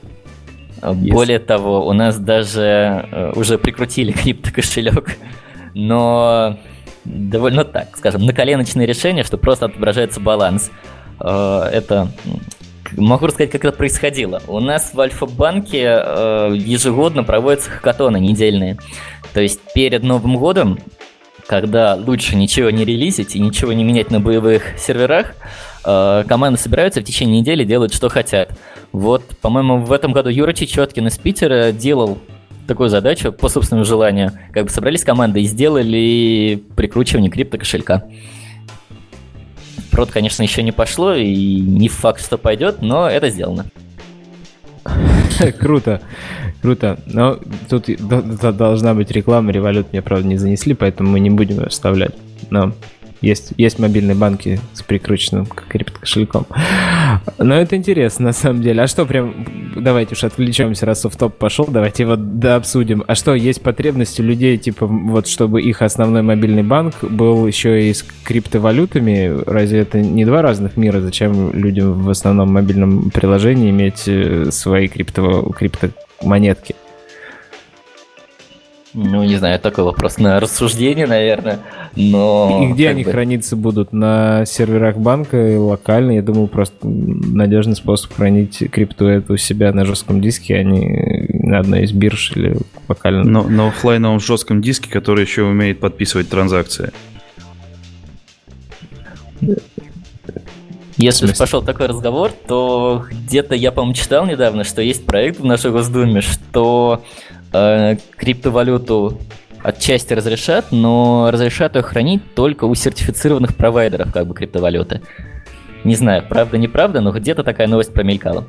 Speaker 2: Более yes. того, у нас даже э, уже прикрутили криптокошелек, но довольно так, скажем, на коленочное решение, что просто отображается баланс. Э, это Могу рассказать, как это происходило. У нас в Альфа-банке э, ежегодно проводятся хакатоны недельные. То есть перед Новым годом, когда лучше ничего не релизить и ничего не менять на боевых серверах, команды собираются в течение недели, делают, что хотят. Вот, по-моему, в этом году Юра Чечеткин из Питера делал такую задачу по собственному желанию. Как бы собрались команды и сделали прикручивание крипто кошелька. Прод, конечно, еще не пошло, и не факт, что пойдет, но это сделано.
Speaker 1: Круто, круто. Но тут должна быть реклама, револют мне, правда, не занесли, поэтому мы не будем ее вставлять. Но есть, есть мобильные банки с прикрученным крипто-кошельком. Но это интересно, на самом деле. А что прям... Давайте уж отвлечемся, раз в топ пошел, давайте его обсудим. А что, есть потребности людей, типа, вот чтобы их основной мобильный банк был еще и с криптовалютами? Разве это не два разных мира? Зачем людям в основном мобильном приложении иметь э, свои крипто, криптомонетки?
Speaker 2: Ну, не знаю, такой вопрос на рассуждение, наверное. Но.
Speaker 1: И где они бы... храниться будут? На серверах банка и локально? Я думаю, просто надежный способ хранить крипту это у себя на жестком диске, а не на одной из бирж или локально.
Speaker 3: Но на офлайновом жестком диске, который еще умеет подписывать транзакции.
Speaker 2: Если уж пошел такой разговор, то где-то я, по-моему, читал недавно, что есть проект в нашей Госдуме, что Э, криптовалюту отчасти разрешат, но разрешат ее хранить только у сертифицированных провайдеров как бы криптовалюты. Не знаю, правда, неправда, но где-то такая новость промелькала.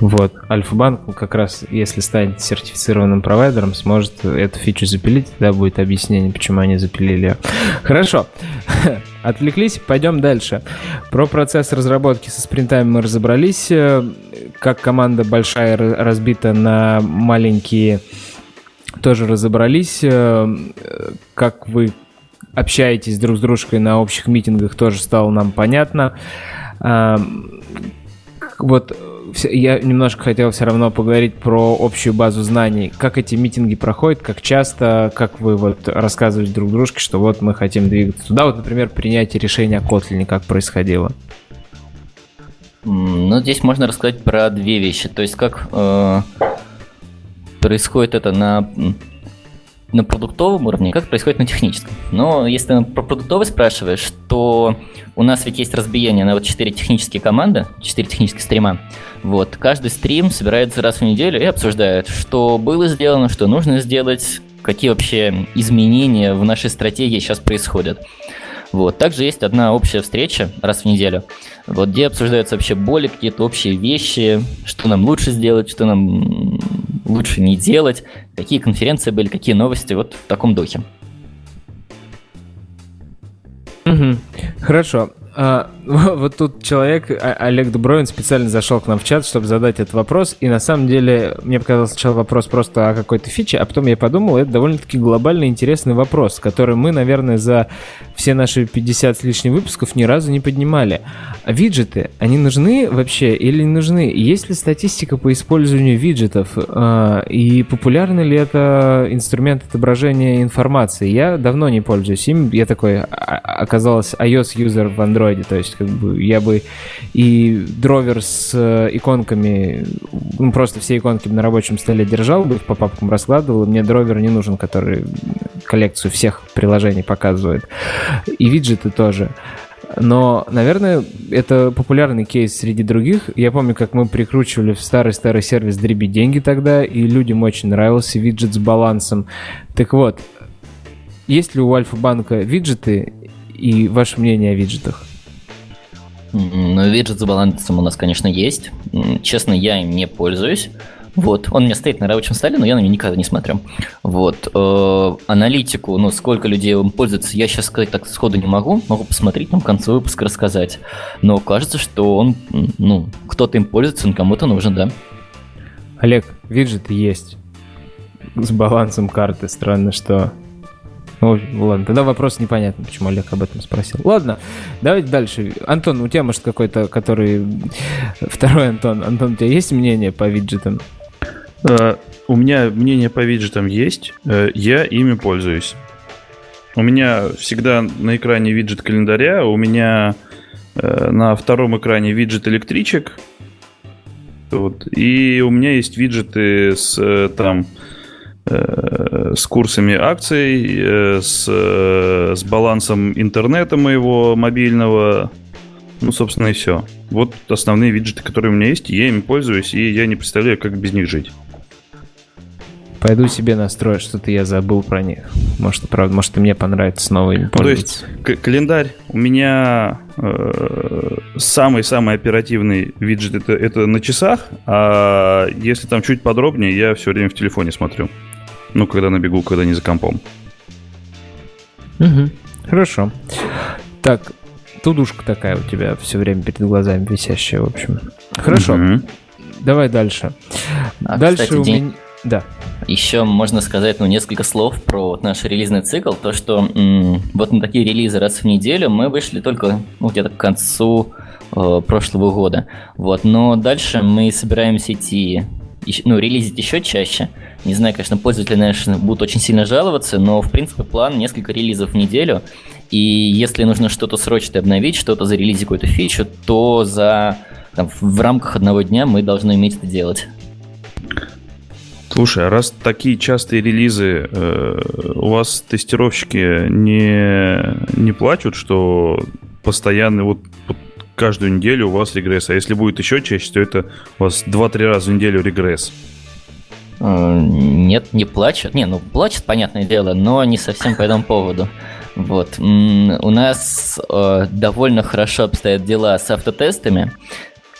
Speaker 1: Вот. Альфа-банк как раз, если станет сертифицированным провайдером, сможет эту фичу запилить, да, будет объяснение, почему они запилили ее. Хорошо. Отвлеклись, пойдем дальше. Про процесс разработки со спринтами мы разобрались. Как команда большая разбита на маленькие, тоже разобрались. Э, как вы общаетесь друг с дружкой на общих митингах, тоже стало нам понятно. Э, вот я немножко хотел все равно поговорить про общую базу знаний. Как эти митинги проходят, как часто, как вы вот рассказываете друг дружке, что вот мы хотим двигаться туда. Вот, например, принятие решения о Kotlin, как происходило.
Speaker 2: Ну, здесь можно рассказать про две вещи. То есть, как э, происходит это на на продуктовом уровне, как происходит на техническом. Но если ты про продуктовый спрашиваешь, то у нас ведь есть разбиение на вот 4 технические команды, 4 технических стрима. Вот, каждый стрим собирается раз в неделю и обсуждает, что было сделано, что нужно сделать, какие вообще изменения в нашей стратегии сейчас происходят. Вот. Также есть одна общая встреча раз в неделю, вот, где обсуждаются вообще боли, какие-то общие вещи, что нам лучше сделать, что нам лучше не делать, какие конференции были, какие новости, вот в таком духе.
Speaker 1: Угу. Хорошо. А, вот тут человек, а, Олег Дубровин, специально зашел к нам в чат, чтобы задать этот вопрос. И на самом деле, мне показался сначала вопрос просто о какой-то фиче, а потом я подумал, это довольно-таки глобальный интересный вопрос, который мы, наверное, за все наши 50 с лишним выпусков ни разу не поднимали. А виджеты, они нужны вообще или не нужны? Есть ли статистика по использованию виджетов? И популярны ли это инструмент отображения информации? Я давно не пользуюсь им. Я такой, оказалось, iOS-юзер в Android. То есть, как бы, я бы и дровер с э, иконками, ну, просто все иконки на рабочем столе держал бы, по папкам раскладывал, и мне дровер не нужен, который коллекцию всех приложений показывает. И виджеты тоже. Но, наверное, это популярный кейс среди других. Я помню, как мы прикручивали в старый-старый сервис «Дреби деньги» тогда, и людям очень нравился виджет с балансом. Так вот, есть ли у Альфа-банка виджеты и ваше мнение о виджетах?
Speaker 2: Ну, виджет с балансом у нас, конечно, есть. Честно, я им не пользуюсь. Вот, он у меня стоит на рабочем столе, но я на него никогда не смотрю. Вот, э, аналитику, ну, сколько людей им пользуется, я сейчас сказать так сходу не могу, могу посмотреть, там, в конце выпуска рассказать. Но кажется, что он, ну, кто-то им пользуется, он кому-то нужен, да.
Speaker 1: Олег, виджеты есть с балансом карты, странно, что ну, ладно, тогда вопрос непонятно, почему Олег об этом спросил. Ладно, давайте дальше. Антон, у тебя, может, какой-то, который... Второй Антон. Антон, у тебя есть мнение по виджетам?
Speaker 3: Uh, у меня мнение по виджетам есть. Uh, я ими пользуюсь. У меня всегда на экране виджет календаря, у меня uh, на втором экране виджет электричек. Вот. И у меня есть виджеты с там Э, с курсами акций, э, с, э, с балансом интернета моего мобильного. Ну, собственно, и все. Вот основные виджеты, которые у меня есть, я ими пользуюсь, и я не представляю, как без них жить.
Speaker 1: Пойду себе настрою, что-то я забыл про них. Может, правда, может, и мне понравится снова ими
Speaker 3: пользоваться. Ну, то есть, календарь у меня самый-самый оперативный виджет это, это на часах, а если там чуть подробнее, я все время в телефоне смотрю. Ну, когда на бегу, когда не за компом.
Speaker 1: Угу. Хорошо. Так, тудушка такая у тебя все время перед глазами висящая, в общем. Хорошо. Угу. Давай дальше.
Speaker 2: А, дальше кстати, у день... меня... Да. Еще можно сказать, ну, несколько слов про вот наш релизный цикл. То, что м- вот на такие релизы раз в неделю мы вышли только ну, где-то к концу э, прошлого года. Вот, но дальше мы собираемся идти, ну, релизить еще чаще. Не знаю, конечно, пользователи, наверное, будут очень сильно жаловаться, но, в принципе, план несколько релизов в неделю. И если нужно что-то срочно обновить, что-то зарелизить какую-то фичу, то за там, в рамках одного дня мы должны уметь это делать.
Speaker 3: Слушай, а раз такие частые релизы, э, у вас тестировщики не, не плачут, что постоянно вот, вот каждую неделю у вас регресс, а если будет еще чаще, то это у вас 2-3 раза в неделю регресс.
Speaker 2: Э, нет, не плачут. Не, ну плачут, понятное дело, но не совсем по этому поводу. Вот. У нас э, довольно хорошо обстоят дела с автотестами.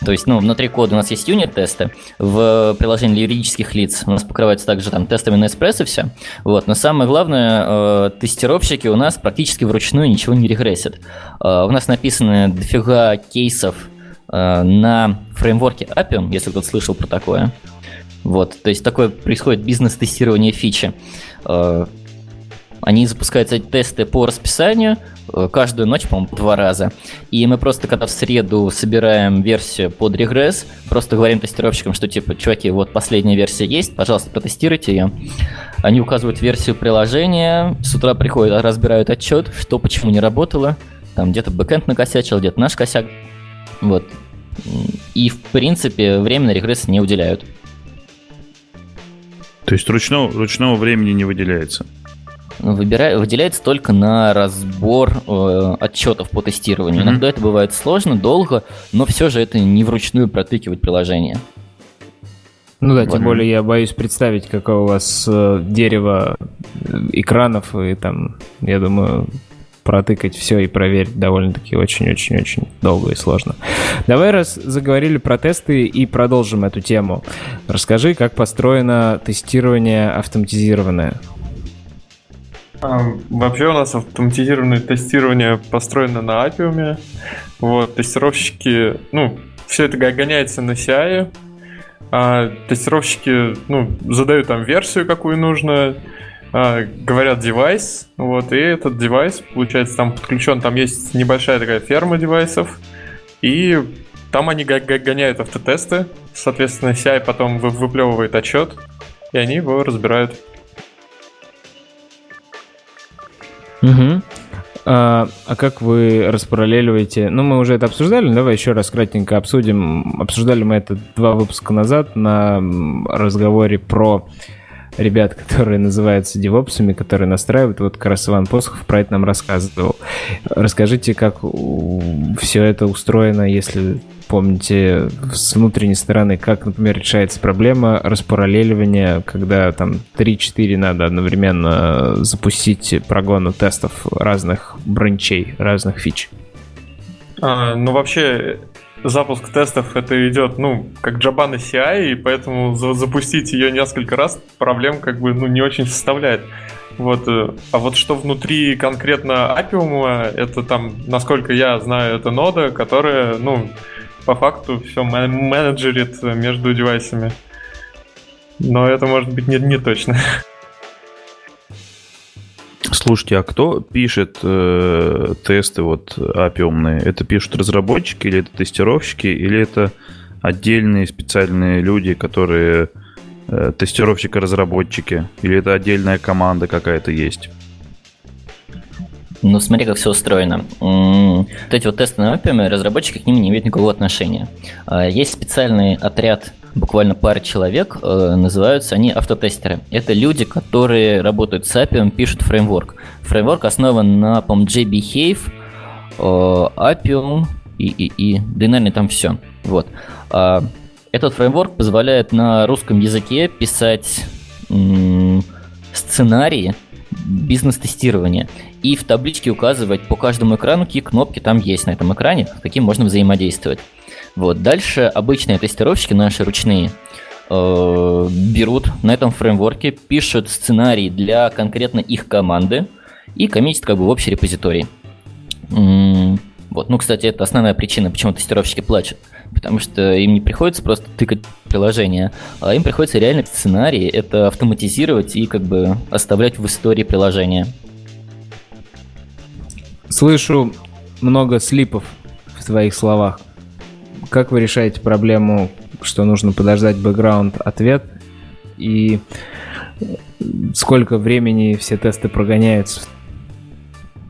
Speaker 2: То есть, ну, внутри кода у нас есть юнит-тесты, в приложении юридических лиц у нас покрываются также там тестами на эспрессо все. Вот. Но самое главное, э, тестировщики у нас практически вручную ничего не регрессят. Э, у нас написано дофига кейсов э, на фреймворке Appium, если кто-то слышал про такое. Вот, то есть такое происходит бизнес-тестирование фичи. Э, они запускают эти тесты по расписанию, э, каждую ночь, по-моему, два раза. И мы просто, когда в среду собираем версию под регресс, просто говорим тестировщикам, что типа, чуваки, вот последняя версия есть, пожалуйста, протестируйте ее. Они указывают версию приложения, с утра приходят, разбирают отчет, что почему не работало, там где-то бэкэнд накосячил, где-то наш косяк. Вот. И, в принципе, время на регресс не уделяют.
Speaker 3: То есть ручного, ручного времени не выделяется?
Speaker 2: Выбира... Выделяется только на разбор э, отчетов по тестированию. Mm-hmm. Иногда это бывает сложно, долго, но все же это не вручную протыкивать приложение.
Speaker 1: Ну да, вот. тем более я боюсь представить, какое у вас э, дерево э, экранов, и там, я думаю, протыкать все и проверить довольно-таки очень-очень-очень долго и сложно. Давай раз заговорили про тесты и продолжим эту тему. Расскажи, как построено тестирование автоматизированное.
Speaker 4: А, вообще у нас автоматизированное тестирование построено на Appium. Вот, тестировщики, ну, все это гоняется на CI. А тестировщики, ну, задают там версию, какую нужно, а, говорят девайс, вот, и этот девайс, получается, там подключен, там есть небольшая такая ферма девайсов, и там они гоняют автотесты, соответственно, CI потом выплевывает отчет, и они его разбирают.
Speaker 1: Угу. А, а как вы распараллеливаете? Ну, мы уже это обсуждали, давай еще раз кратенько обсудим. Обсуждали мы это два выпуска назад на разговоре про ребят, которые называются девопсами, которые настраивают. Вот как раз Иван Посохов про это нам рассказывал. Расскажите, как все это устроено, если помните с внутренней стороны, как, например, решается проблема распараллеливания, когда там 3-4 надо одновременно запустить прогону тестов разных бранчей, разных фич?
Speaker 4: А, ну, вообще, запуск тестов это идет, ну, как Java на CI, и поэтому за запустить ее несколько раз проблем как бы, ну, не очень составляет. Вот, э, а вот что внутри конкретно Appium, это там, насколько я знаю, это нода, которая, ну, по факту все менеджерит между девайсами. Но это может быть не, не точно.
Speaker 3: Слушайте, а кто пишет э, тесты вот апиумные? Это пишут разработчики или это тестировщики, или это отдельные специальные люди, которые э, тестировщики-разработчики, или это отдельная команда какая-то есть?
Speaker 2: Ну, смотри, как все устроено. Вот эти вот тесты на Appium, разработчики к ним не имеют никакого отношения. А, есть специальный отряд, буквально пара человек, э, называются они автотестеры. Это люди, которые работают с Appium, пишут фреймворк. Фреймворк основан на, по JBehave, э, Appium и, и, и, да, наверное, там все. Вот. А, этот фреймворк позволяет на русском языке писать сценарии бизнес-тестирования и в табличке указывать по каждому экрану, какие кнопки там есть на этом экране, с каким можно взаимодействовать. Вот. Дальше обычные тестировщики, наши ручные, э, берут на этом фреймворке, пишут сценарий для конкретно их команды и коммитят как бы в общий репозиторий. Вот. Ну, кстати, это основная причина, почему тестировщики плачут. Потому что им не приходится просто тыкать приложение, а им приходится реально сценарий это автоматизировать и как бы оставлять в истории приложения.
Speaker 1: Слышу много слипов в твоих словах. Как вы решаете проблему, что нужно подождать бэкграунд ответ? И сколько времени все тесты прогоняются?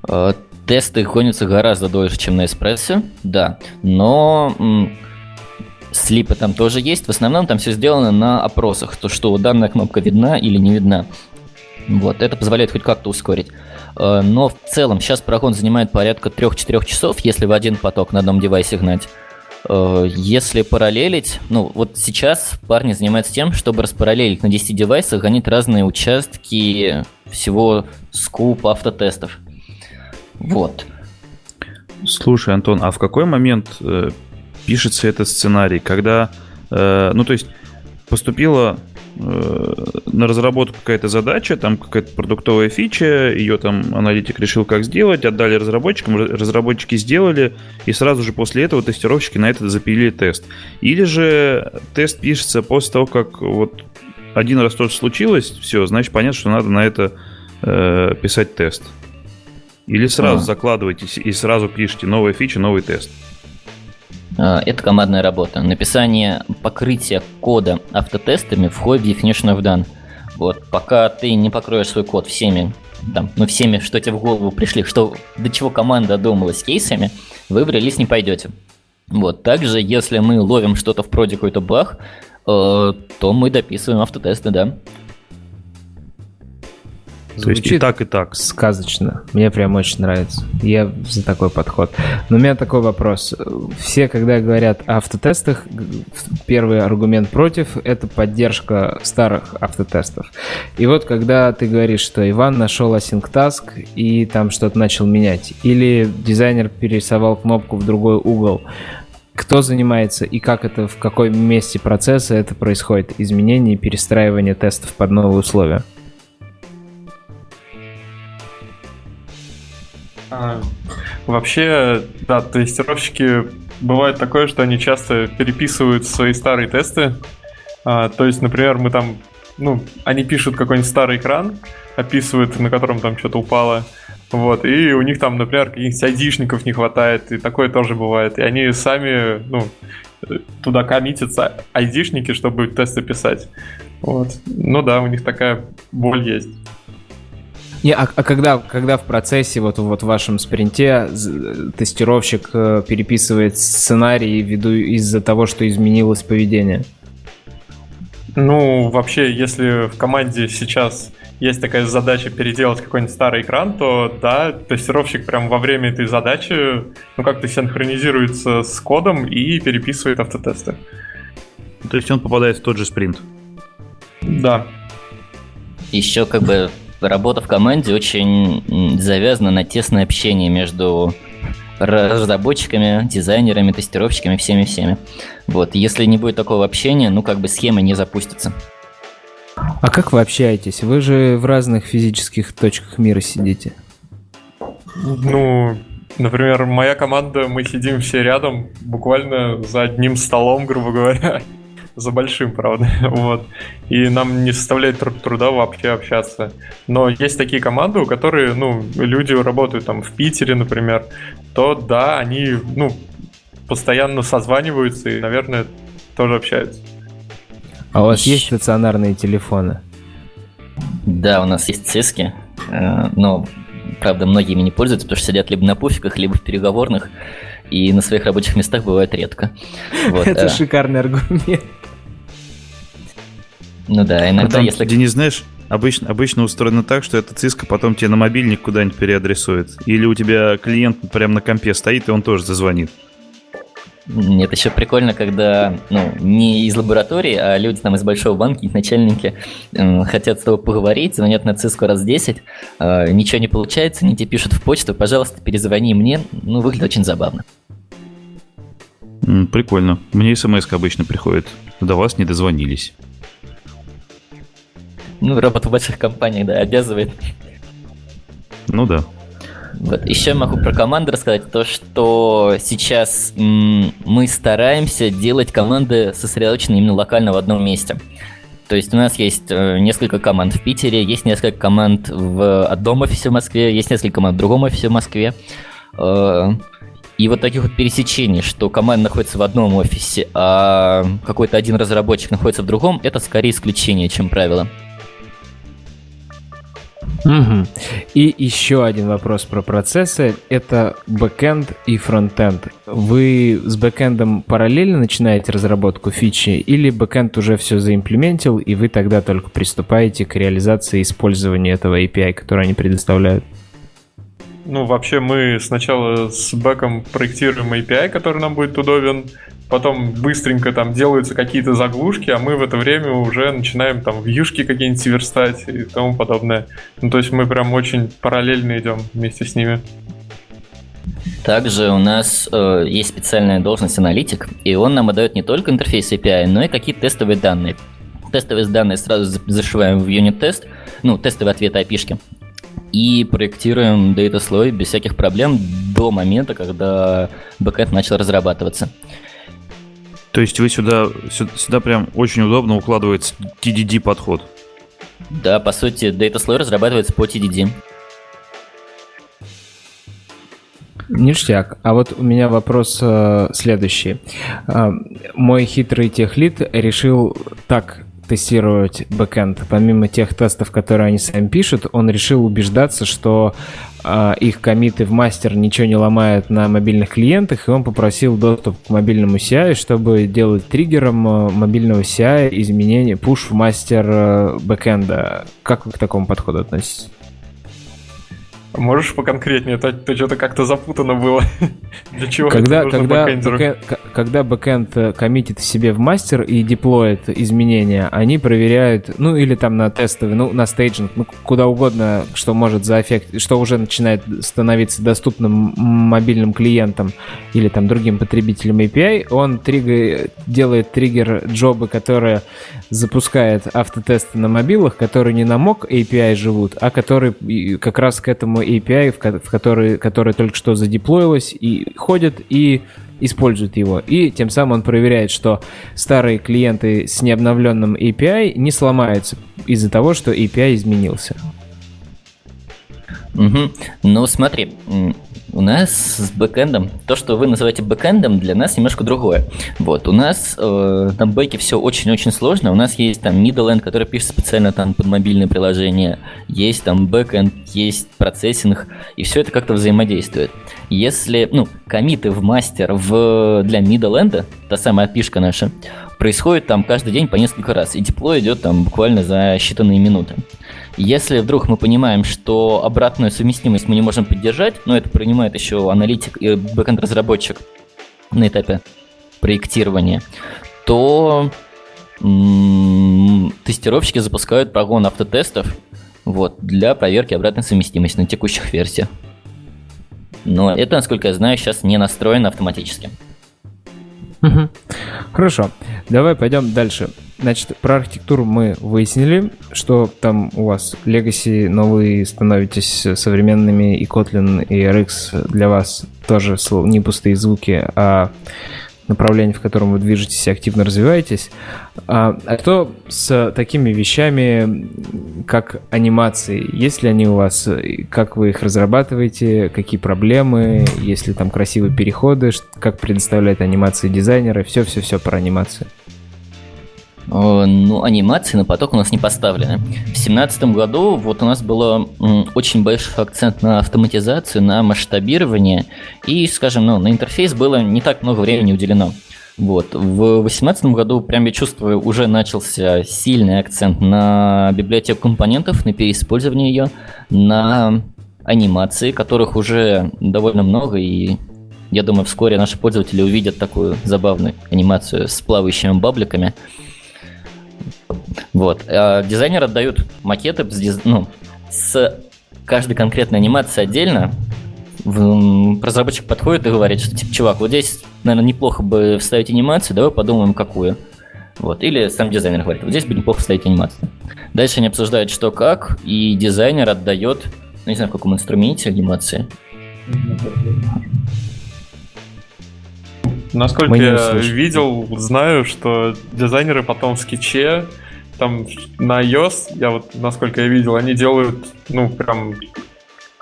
Speaker 2: А, тесты гонятся гораздо дольше, чем на эспрессо, да. Но слипы там тоже есть. В основном там все сделано на опросах, то что данная кнопка видна или не видна. Вот, это позволяет хоть как-то ускорить. Э, но в целом сейчас прогон занимает порядка 3-4 часов, если в один поток на одном девайсе гнать. Э, если параллелить, ну вот сейчас парни занимаются тем, чтобы распараллелить на 10 девайсах, гонить разные участки всего скуп автотестов. Вот.
Speaker 3: Слушай, Антон, а в какой момент э, пишется этот сценарий? Когда, э, ну то есть поступила Э, на разработку какая-то задача, там какая-то продуктовая фича, ее там аналитик решил как сделать, отдали разработчикам, разработчики сделали, и сразу же после этого тестировщики на это запилили тест. Или же тест пишется после того, как вот один раз тоже случилось, все, значит понятно, что надо на это э, писать тест. Или сразу а. закладываетесь и сразу пишете новая фича, новый тест.
Speaker 2: Это командная работа. Написание покрытия кода автотестами входит в definition of done. Вот, пока ты не покроешь свой код всеми, там, ну, всеми, что тебе в голову пришли, что, до чего команда думалась кейсами, вы в релиз не пойдете. Вот, также, если мы ловим что-то в проде какой-то баг, э, то мы дописываем автотесты, да.
Speaker 1: Звучит То есть и так, и так. Сказочно. Мне прям очень нравится. Я за такой подход. Но у меня такой вопрос. Все, когда говорят о автотестах, первый аргумент против — это поддержка старых автотестов. И вот когда ты говоришь, что Иван нашел async task и там что-то начал менять, или дизайнер перерисовал кнопку в другой угол, кто занимается и как это, в каком месте процесса это происходит, изменение и перестраивание тестов под новые условия?
Speaker 4: А, вообще, да, тестировщики бывает такое, что они часто переписывают свои старые тесты. А, то есть, например, мы там, ну, они пишут какой-нибудь старый экран, описывают, на котором там что-то упало. Вот, и у них там, например, каких-нибудь айдишников не хватает, и такое тоже бывает. И они сами, ну, туда коммитятся айдишники, чтобы тесты писать. Вот. Ну да, у них такая боль есть.
Speaker 1: Не, а, а когда, когда в процессе, вот, вот в вашем спринте, тестировщик э, переписывает сценарий ввиду из-за того, что изменилось поведение?
Speaker 4: Ну, вообще, если в команде сейчас есть такая задача переделать какой-нибудь старый экран, то да, тестировщик прям во время этой задачи, ну, как-то синхронизируется с кодом и переписывает автотесты.
Speaker 3: То есть он попадает в тот же спринт?
Speaker 4: Да.
Speaker 2: Еще как бы работа в команде очень завязана на тесное общение между разработчиками, дизайнерами, тестировщиками, всеми-всеми. Вот, если не будет такого общения, ну как бы схема не запустится.
Speaker 1: А как вы общаетесь? Вы же в разных физических точках мира сидите.
Speaker 4: Ну, например, моя команда, мы сидим все рядом, буквально за одним столом, грубо говоря за большим, правда, вот. И нам не составляет труда вообще общаться. Но есть такие команды, у которых, ну, люди работают там в Питере, например, то да, они, ну, постоянно созваниваются и, наверное, тоже общаются.
Speaker 1: А у вас есть стационарные телефоны?
Speaker 2: Да, у нас есть циски, э, но, правда, многие ими не пользуются, потому что сидят либо на пуфиках, либо в переговорных, и на своих рабочих местах бывает редко.
Speaker 1: Вот, Это а... шикарный аргумент.
Speaker 2: Ну да, иногда
Speaker 3: Потом,
Speaker 2: если...
Speaker 3: Денис, знаешь, обычно, обычно устроено так, что эта циска потом тебе на мобильник куда-нибудь переадресует. Или у тебя клиент прямо на компе стоит, и он тоже зазвонит.
Speaker 2: Нет, еще прикольно, когда, ну, не из лаборатории, а люди там из большого банка, их начальники э, хотят с тобой поговорить, звонят на циску раз 10, э, ничего не получается, они тебе пишут в почту, пожалуйста, перезвони мне, ну, выглядит очень забавно.
Speaker 3: Прикольно. Мне смс обычно приходит. До вас не дозвонились.
Speaker 2: Ну, работа в больших компаниях, да, обязывает.
Speaker 3: Ну да.
Speaker 2: Вот. Еще могу про команды рассказать то, что сейчас м- мы стараемся делать команды сосредоточенные именно локально в одном месте. То есть у нас есть э, несколько команд в Питере, есть несколько команд в одном офисе в Москве, есть несколько команд в другом офисе в Москве. Э, и вот таких вот пересечений, что команда находится в одном офисе, а какой-то один разработчик находится в другом, это скорее исключение, чем правило.
Speaker 1: Угу. И еще один вопрос про процессы. Это backend и frontend. Вы с backend -ом параллельно начинаете разработку фичи или backend уже все заимплементил, и вы тогда только приступаете к реализации использования этого API, который они предоставляют?
Speaker 4: Ну, вообще мы сначала с бэком проектируем API, который нам будет удобен, потом быстренько там делаются какие-то заглушки, а мы в это время уже начинаем там вьюшки какие-нибудь верстать и тому подобное. Ну, то есть мы прям очень параллельно идем вместе с ними.
Speaker 2: Также у нас э, есть специальная должность аналитик, и он нам отдает не только интерфейс API, но и какие-то тестовые данные. Тестовые данные сразу зашиваем в юнит-тест, ну, тестовые ответы API, и проектируем дата слой без всяких проблем до момента, когда бэкэнд начал разрабатываться.
Speaker 3: То есть вы сюда, сюда прям очень удобно укладывается TDD подход.
Speaker 2: Да, по сути, Data слой разрабатывается по TDD.
Speaker 1: Ништяк. А вот у меня вопрос э, следующий. Э, мой хитрый техлит решил так тестировать бэкэнд. Помимо тех тестов, которые они сами пишут, он решил убеждаться, что э, их комиты в мастер ничего не ломают на мобильных клиентах, и он попросил доступ к мобильному CI, чтобы делать триггером э, мобильного CI изменения push в мастер э, бэкэнда. Как вы к такому подходу относитесь?
Speaker 4: Можешь поконкретнее? То, то что-то как-то запутано было.
Speaker 1: Для чего когда, это когда, бэкэнд, когда бэкэнд э, коммитит себе в мастер и деплоит изменения, они проверяют, ну или там на тестовый, ну на стейджинг, ну куда угодно, что может за affect, что уже начинает становиться доступным мобильным клиентам или там другим потребителям API, он триггер, делает триггер джобы, которые запускает автотесты на мобилах, которые не на mock API живут, а которые как раз к этому API, в который, которое только что задеплоилось, и ходит и использует его. И тем самым он проверяет, что старые клиенты с необновленным API не сломаются из-за того, что API изменился.
Speaker 2: Угу. Ну, смотри, у нас с бэкэндом, то, что вы называете бэкэндом, для нас немножко другое. Вот, у нас э, на бэке все очень-очень сложно. У нас есть там middle end, который пишет специально там под мобильное приложение, есть там бэкэнд, есть процессинг, и все это как-то взаимодействует. Если, ну, комиты в мастер в, для middle end, та самая пишка наша, происходит там каждый день по несколько раз, и тепло идет там буквально за считанные минуты. Если вдруг мы понимаем, что обратную совместимость мы не можем поддержать, но это принимает еще аналитик и бэкэнд-разработчик на этапе проектирования, то м- тестировщики запускают прогон автотестов вот, для проверки обратной совместимости на текущих версиях. Но это, насколько я знаю, сейчас не настроено автоматически.
Speaker 1: Хорошо, давай пойдем дальше. Значит, про архитектуру мы выяснили, что там у вас Legacy, но вы становитесь современными, и Kotlin, и RX для вас тоже не пустые звуки, а направление, в котором вы движетесь и активно развиваетесь. А, а что с такими вещами, как анимации? Есть ли они у вас? Как вы их разрабатываете? Какие проблемы? Есть ли там красивые переходы? Как предоставляет анимации дизайнеры? Все-все-все про анимацию.
Speaker 2: Ну, анимации на поток у нас не поставлены. В 2017 году вот у нас был очень большой акцент на автоматизацию, на масштабирование, и, скажем, ну, на интерфейс было не так много времени уделено. Вот. В 2018 году, прям я чувствую, уже начался сильный акцент на библиотеку компонентов, на переиспользование ее, на анимации, которых уже довольно много, и я думаю, вскоре наши пользователи увидят такую забавную анимацию с плавающими бабликами. Вот. А дизайнеры отдают макеты с, ну, с каждой конкретной анимацией отдельно. Разработчик подходит и говорит, что типа, чувак, вот здесь, наверное, неплохо бы вставить анимацию, давай подумаем, какую. Вот. Или сам дизайнер говорит, вот здесь бы неплохо вставить анимацию. Дальше они обсуждают, что как, и дизайнер отдает, ну, не знаю, в каком инструменте анимации.
Speaker 4: Насколько я видел, знаю, что дизайнеры потом в скетче, там на iOS, я вот, насколько я видел, они делают, ну, прям,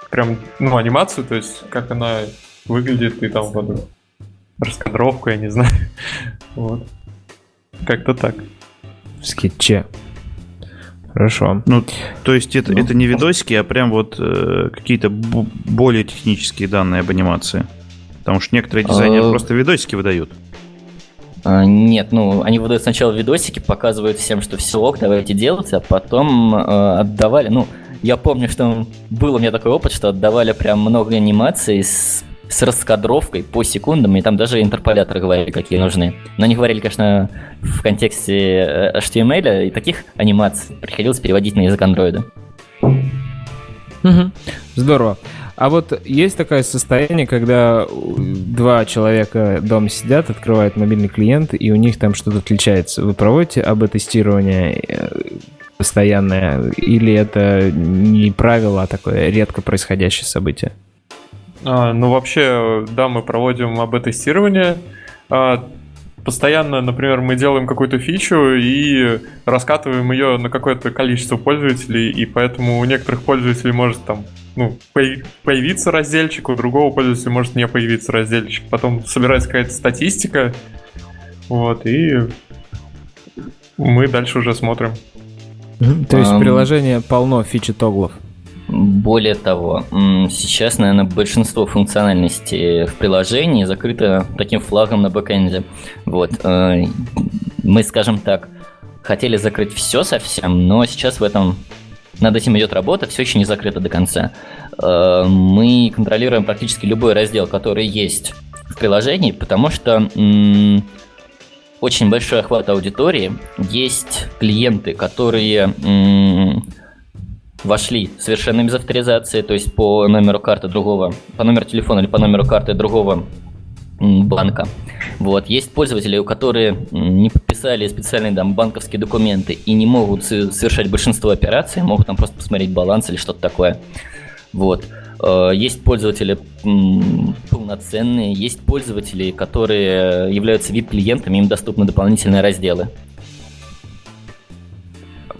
Speaker 4: прям, ну, анимацию, то есть, как она выглядит, и там вот раскадровку, я не знаю. Вот. Как-то так.
Speaker 1: В скетче. Хорошо.
Speaker 3: Ну, то есть это, ну, это не видосики, а прям вот э, какие-то более технические данные об анимации. Потому что некоторые дизайнеры а... просто видосики выдают.
Speaker 2: А, нет, ну, они выдают сначала видосики, показывают всем, что все ок, давайте делать, а потом э, отдавали, ну, я помню, что был у меня такой опыт, что отдавали прям много анимаций с, с раскадровкой по секундам, и там даже интерполяторы говорили, какие нужны. Но они говорили, конечно, в контексте э, HTML, и таких анимаций приходилось переводить на язык андроида.
Speaker 1: Угу. Здорово. А вот есть такое состояние, когда два человека дома сидят, открывают мобильный клиент, и у них там что-то отличается. Вы проводите АБ-тестирование э, постоянное, или это не правило, а такое редко происходящее событие?
Speaker 4: А, ну, вообще, да, мы проводим АБ-тестирование. А, постоянно, например, мы делаем какую-то фичу и раскатываем ее на какое-то количество пользователей, и поэтому у некоторых пользователей может там ну, появиться разделчик, у другого пользователя может не появиться разделчик. Потом собирается какая-то статистика, вот, и мы дальше уже смотрим.
Speaker 1: То есть um, приложение полно фичи тоглов.
Speaker 2: Более того, сейчас, наверное, большинство функциональностей в приложении закрыто таким флагом на бэкэнде. Вот. Э, мы, скажем так, хотели закрыть все совсем, но сейчас в этом над этим идет работа, все еще не закрыто до конца. Э, мы контролируем практически любой раздел, который есть в приложении, потому что очень большой охват аудитории. Есть клиенты, которые вошли совершенно без авторизации, то есть по номеру карты другого, по номеру телефона или по номеру карты другого банка. Вот. Есть пользователи, которые не подписали специальные там, банковские документы и не могут совершать большинство операций, могут там просто посмотреть баланс или что-то такое. Вот. Э, есть пользователи полноценные, есть пользователи, которые являются VIP-клиентами, им доступны дополнительные разделы.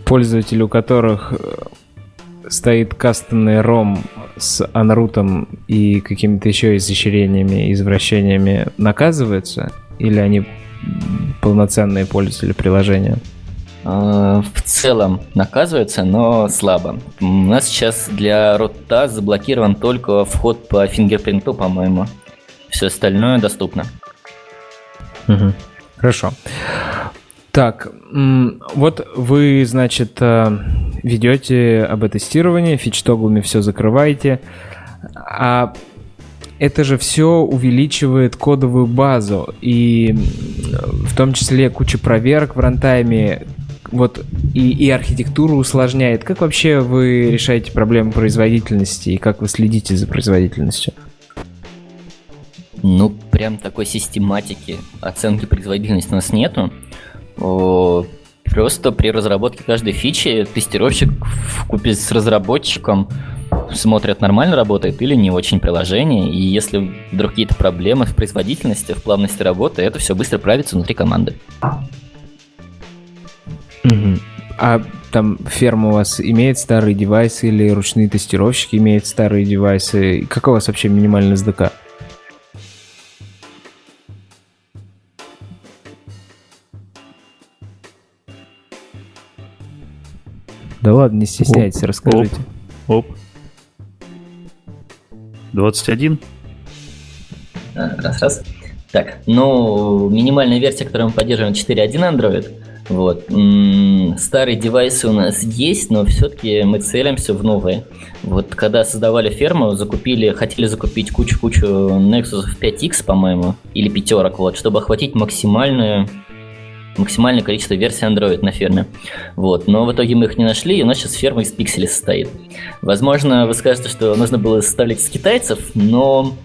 Speaker 1: Пользователи, у которых э, стоит кастомный ROM с анрутом и какими-то еще изощрениями, извращениями, наказываются? Или они полноценные пользователи приложения?
Speaker 2: Э, в целом наказывается, но слабо. У нас сейчас для рота заблокирован только вход по фингерпринту, по-моему. Все остальное доступно.
Speaker 1: Угу. Хорошо. Так, вот вы, значит, э, ведете об-тестирование, фич-тоглами все закрываете, а это же все увеличивает кодовую базу, и в том числе куча проверок в рантайме, вот и, и архитектуру усложняет. Как вообще вы решаете проблемы производительности и как вы следите за производительностью?
Speaker 2: Ну, прям такой систематики оценки производительности у нас нету. Просто при разработке каждой фичи тестировщик в купе с разработчиком смотрят, нормально работает или не очень приложение, и если вдруг какие-то проблемы в производительности, в плавности работы, это все быстро правится внутри команды.
Speaker 1: Угу. А там ферма у вас имеет старые девайсы или ручные тестировщики имеют старые девайсы? Какой у вас вообще минимальный SDK? Да ладно, не стесняйтесь, оп, расскажите.
Speaker 3: Оп. оп. 21?
Speaker 2: Раз, раз. Так, ну, минимальная версия, которую мы поддерживаем, 4.1 Android. Вот. Старые девайсы у нас есть, но все-таки мы целимся в новые. Вот когда создавали ферму, закупили, хотели закупить кучу-кучу Nexus 5X, по-моему, или пятерок, вот, чтобы охватить максимальную максимальное количество версий Android на ферме. Вот. Но в итоге мы их не нашли, и у нас сейчас ферма из пикселей состоит. Возможно, вы скажете, что нужно было составлять с китайцев, но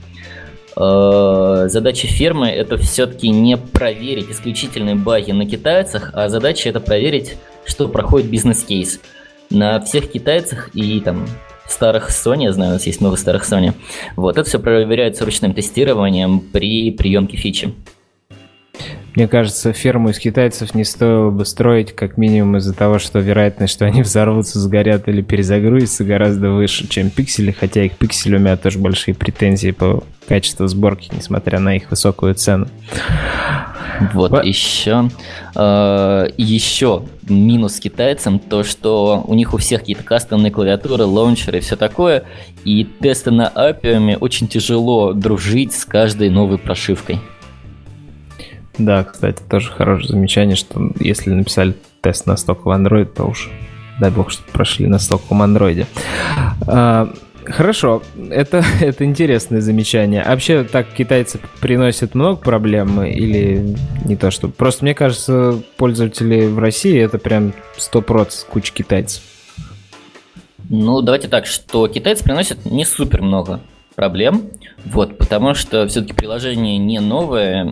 Speaker 2: Э, задача фермы это все-таки не проверить исключительные баги на китайцах, а задача это проверить, что проходит бизнес-кейс. На всех китайцах и там старых Sony, я знаю, у нас есть много старых Sony. Вот это все проверяется ручным тестированием при приемке фичи.
Speaker 1: Мне кажется, ферму из китайцев не стоило бы строить как минимум из-за того, что вероятность, что они взорвутся, сгорят или перезагрузятся гораздо выше, чем пиксели, хотя их пиксели у меня тоже большие претензии по качеству сборки, несмотря на их высокую цену.
Speaker 2: Вот По... еще, э, еще минус китайцам то, что у них у всех какие-то кастомные клавиатуры, лаунчеры и все такое, и тесты на Appium очень тяжело дружить с каждой новой прошивкой.
Speaker 1: Да, кстати, тоже хорошее замечание, что если написали тест на стоковый Android, то уж дай бог, что прошли на стоковом Android. А, хорошо, это, это интересное замечание. Вообще так китайцы приносят много проблем или не то, что... Просто мне кажется, пользователи в России это прям 100% куча китайцев.
Speaker 2: Ну, давайте так, что китайцы приносят не супер много проблем, вот, потому что все-таки приложение не новое,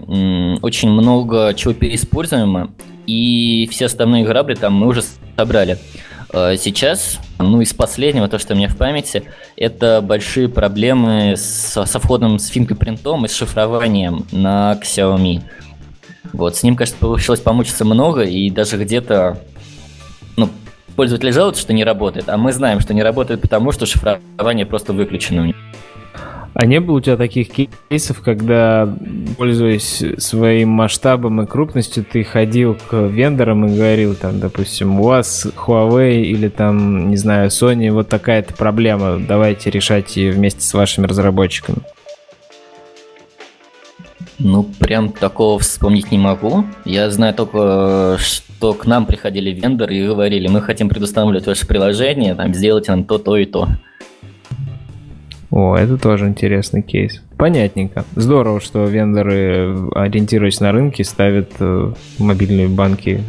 Speaker 2: очень много чего переиспользуемо, и все остальные грабли там мы уже собрали. А сейчас, ну, из последнего, то, что у меня в памяти, это большие проблемы с, со входом с финкопринтом и с шифрованием на Xiaomi. Вот, с ним, кажется, получилось помучиться много, и даже где-то, ну, пользователи жалуются, что не работает, а мы знаем, что не работает потому, что шифрование просто выключено у них.
Speaker 1: А не было у тебя таких кейсов, когда, пользуясь своим масштабом и крупностью, ты ходил к вендорам и говорил, там, допустим, у вас Huawei или там, не знаю, Sony, вот такая-то проблема, давайте решать ее вместе с вашими разработчиками?
Speaker 2: Ну, прям такого вспомнить не могу. Я знаю только, что к нам приходили вендоры и говорили, мы хотим предустанавливать ваше приложение, там, сделайте нам то, то и то.
Speaker 1: О, это тоже интересный кейс. Понятненько. Здорово, что вендоры, ориентируясь на рынки, ставят э, мобильные банки.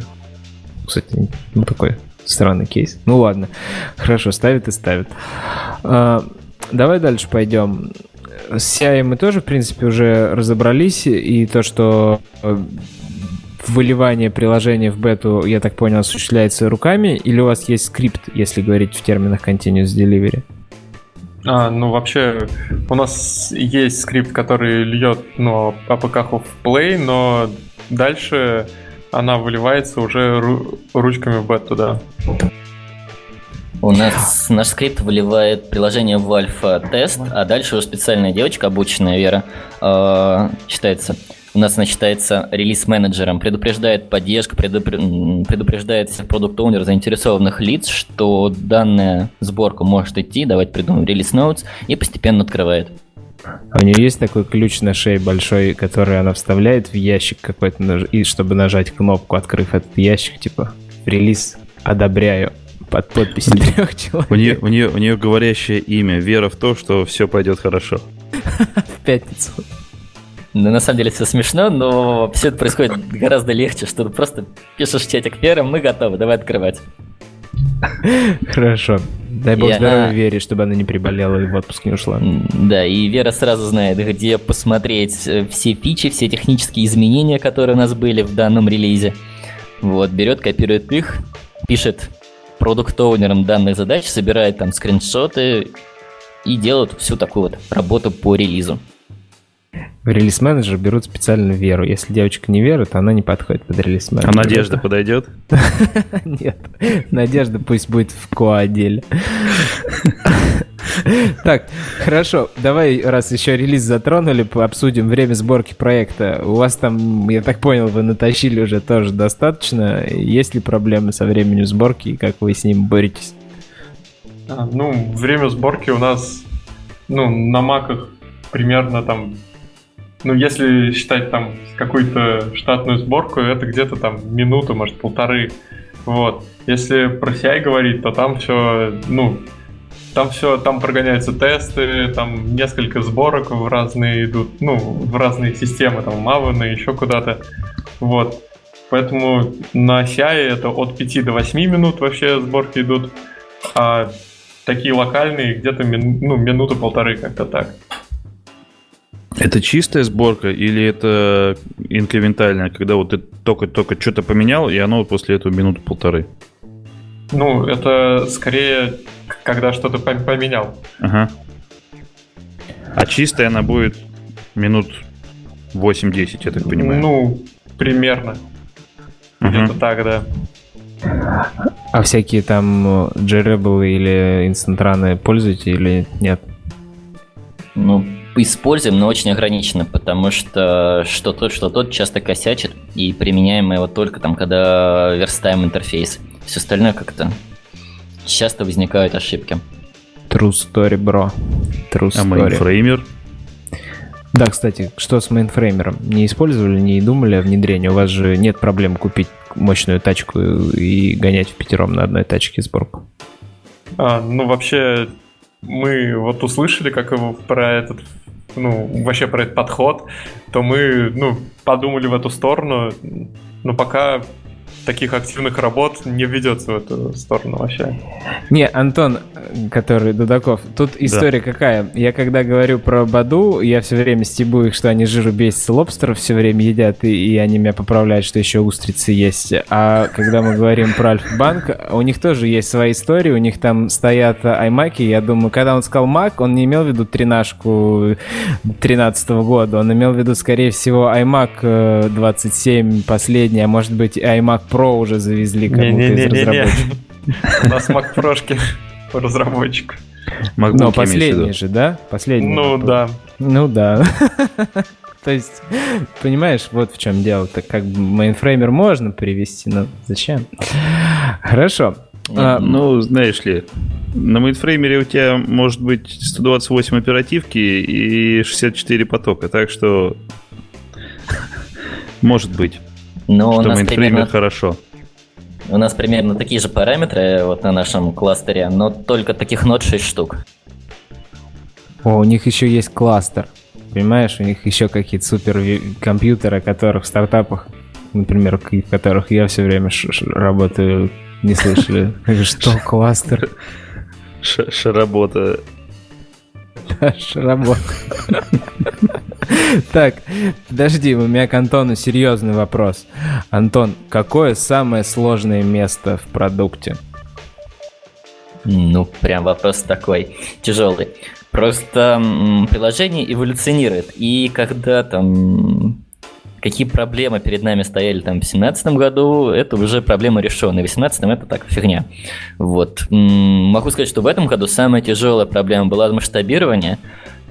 Speaker 1: Кстати, ну такой странный кейс. Ну ладно, хорошо, ставят и ставят. А, давай дальше пойдем. С CI мы тоже, в принципе, уже разобрались, и то, что э, выливание приложения в бету, я так понял, осуществляется руками, или у вас есть скрипт, если говорить в терминах Continuous Delivery?
Speaker 4: А, ну, вообще, у нас есть скрипт, который льет ну, APK в Play, но дальше она выливается уже ру- ручками в бету, да.
Speaker 2: У нас наш скрипт выливает приложение в альфа-тест, а дальше уже специальная девочка, обученная Вера, э, считается, у нас она считается релиз-менеджером, предупреждает поддержку, предупр- предупреждает всех продукт оунеров заинтересованных лиц, что данная сборка может идти, давать придумаем релиз notes и постепенно открывает.
Speaker 1: А у нее есть такой ключ на шее большой, который она вставляет в ящик какой-то, и чтобы нажать кнопку, открыв этот ящик, типа, релиз одобряю под подписью трех человек.
Speaker 3: У нее, у, нее, у нее говорящее имя, вера в то, что все пойдет хорошо.
Speaker 1: В пятницу.
Speaker 2: Ну, на самом деле все смешно, но все это происходит гораздо легче, что ты просто пишешь чатик Вера, мы готовы, давай открывать.
Speaker 1: Хорошо. Дай бог
Speaker 2: И
Speaker 1: здоровья
Speaker 2: она-
Speaker 1: Вере, чтобы она не приболела и в отпуск не ушла.
Speaker 2: Да, и Вера сразу знает, где посмотреть э, все фичи, все технические изменения, которые у нас были в данном релизе. Вот, берет, копирует их, пишет продукт-оунерам данных задач, собирает там скриншоты и делает всю такую вот работу по релизу.
Speaker 1: В релиз-менеджер берут специально Веру. Если девочка не Вера, то она не подходит под релиз-менеджер.
Speaker 3: А Надежда подойдет?
Speaker 1: Нет. Надежда пусть будет в ко-отделе. Так, хорошо. Давай, раз еще релиз затронули, обсудим время сборки проекта. У вас там, я так понял, вы натащили уже тоже достаточно. Есть ли проблемы со временем сборки и как вы с ним боретесь?
Speaker 4: А, ну, время сборки у нас, ну, на маках примерно там, ну, если считать там какую-то штатную сборку, это где-то там минуту, может, полторы. Вот. Если про CI говорить, то там все, ну, там все, там прогоняются тесты, там несколько сборок в разные идут, ну, в разные системы, там, и еще куда-то. Вот. Поэтому на CI это от 5 до 8 минут вообще сборки идут, а такие локальные где-то мин- ну, минуты-полторы как-то так.
Speaker 3: Это чистая сборка или это инкрементальная, когда вот ты только-только что-то поменял, и оно вот после этого минуты полторы?
Speaker 4: Ну, это скорее, когда что-то пом- поменял.
Speaker 3: Ага. А чистая она будет минут 8-10, я так понимаю.
Speaker 4: Ну, примерно.
Speaker 3: Мгм.
Speaker 4: Где-то так, да.
Speaker 1: А всякие там JRebel или Instant Run ы пользуете или нет?
Speaker 2: Ну, используем, но очень ограниченно, потому что что тот, что тот часто косячит, и применяем мы его только там, когда верстаем интерфейс. Все остальное как-то часто возникают ошибки.
Speaker 1: True story, бро. True
Speaker 3: А
Speaker 1: story.
Speaker 3: Mainframer?
Speaker 1: Да, кстати, что с Mainframer ом? Не использовали, не думали о внедрении? У вас же нет проблем купить мощную тачку и гонять в пятером на одной тачке сборку.
Speaker 4: А, ну, вообще, мы вот услышали, как его про этот, ну, вообще про этот подход, то мы, ну, подумали в эту сторону, но пока таких активных работ не ведется в эту сторону вообще.
Speaker 1: Не, Антон, э, который Дудаков, тут история какая? Я когда говорю про Баду, я все время стебу их, что они жиру бесятся, лобстеров все время едят, и, и они меня поправляют, что еще устрицы есть. А когда мы говорим про Альфа-банк, у них тоже есть свои истории, у них там стоят аймаки, я думаю, когда он сказал Мак, он не имел в виду тринашку 13 года, он имел в виду, скорее всего, iMac э, 27 последний, а может быть и iMac Pro уже завезли кому-то из
Speaker 4: Не-не-не-не-не.
Speaker 1: разработчиков.
Speaker 4: У нас Mac Прошки разработчик.
Speaker 1: Но
Speaker 3: в
Speaker 1: последний же, да? Последний.
Speaker 4: Ну да.
Speaker 1: Ну да. То есть, понимаешь, вот в чем дело. Так как бы Mainframer можно привести, но зачем? Хорошо. А,
Speaker 3: Ну, знаешь ли, на Mainframer е у тебя может быть 128 оперативки и 64 потока, так что может быть,
Speaker 2: Но у
Speaker 3: что
Speaker 2: нас,
Speaker 3: Mainframer
Speaker 2: примерно,
Speaker 3: хорошо.
Speaker 2: у нас примерно такие же параметры вот на нашем кластере, но только таких нод 6 штук.
Speaker 1: О, у них еще есть кластер. Понимаешь, у них еще какие-то супер ви- компьютеры, которых в стартапах, например, в которых я все время ш- ш- работаю, не слышали. Что, кластер?
Speaker 3: Ш- Шаработа.
Speaker 1: Так, подожди, у меня к Антону серьезный вопрос. Антон, какое самое сложное место в продукте?
Speaker 2: Ну, прям вопрос такой тяжелый. Просто приложение эволюционирует. И когда там какие проблемы перед нами стояли там в 2017 году, это уже проблема решенная. В 2018 это так, фигня. Вот. Могу сказать, что в этом году самая тяжелая проблема была масштабирование.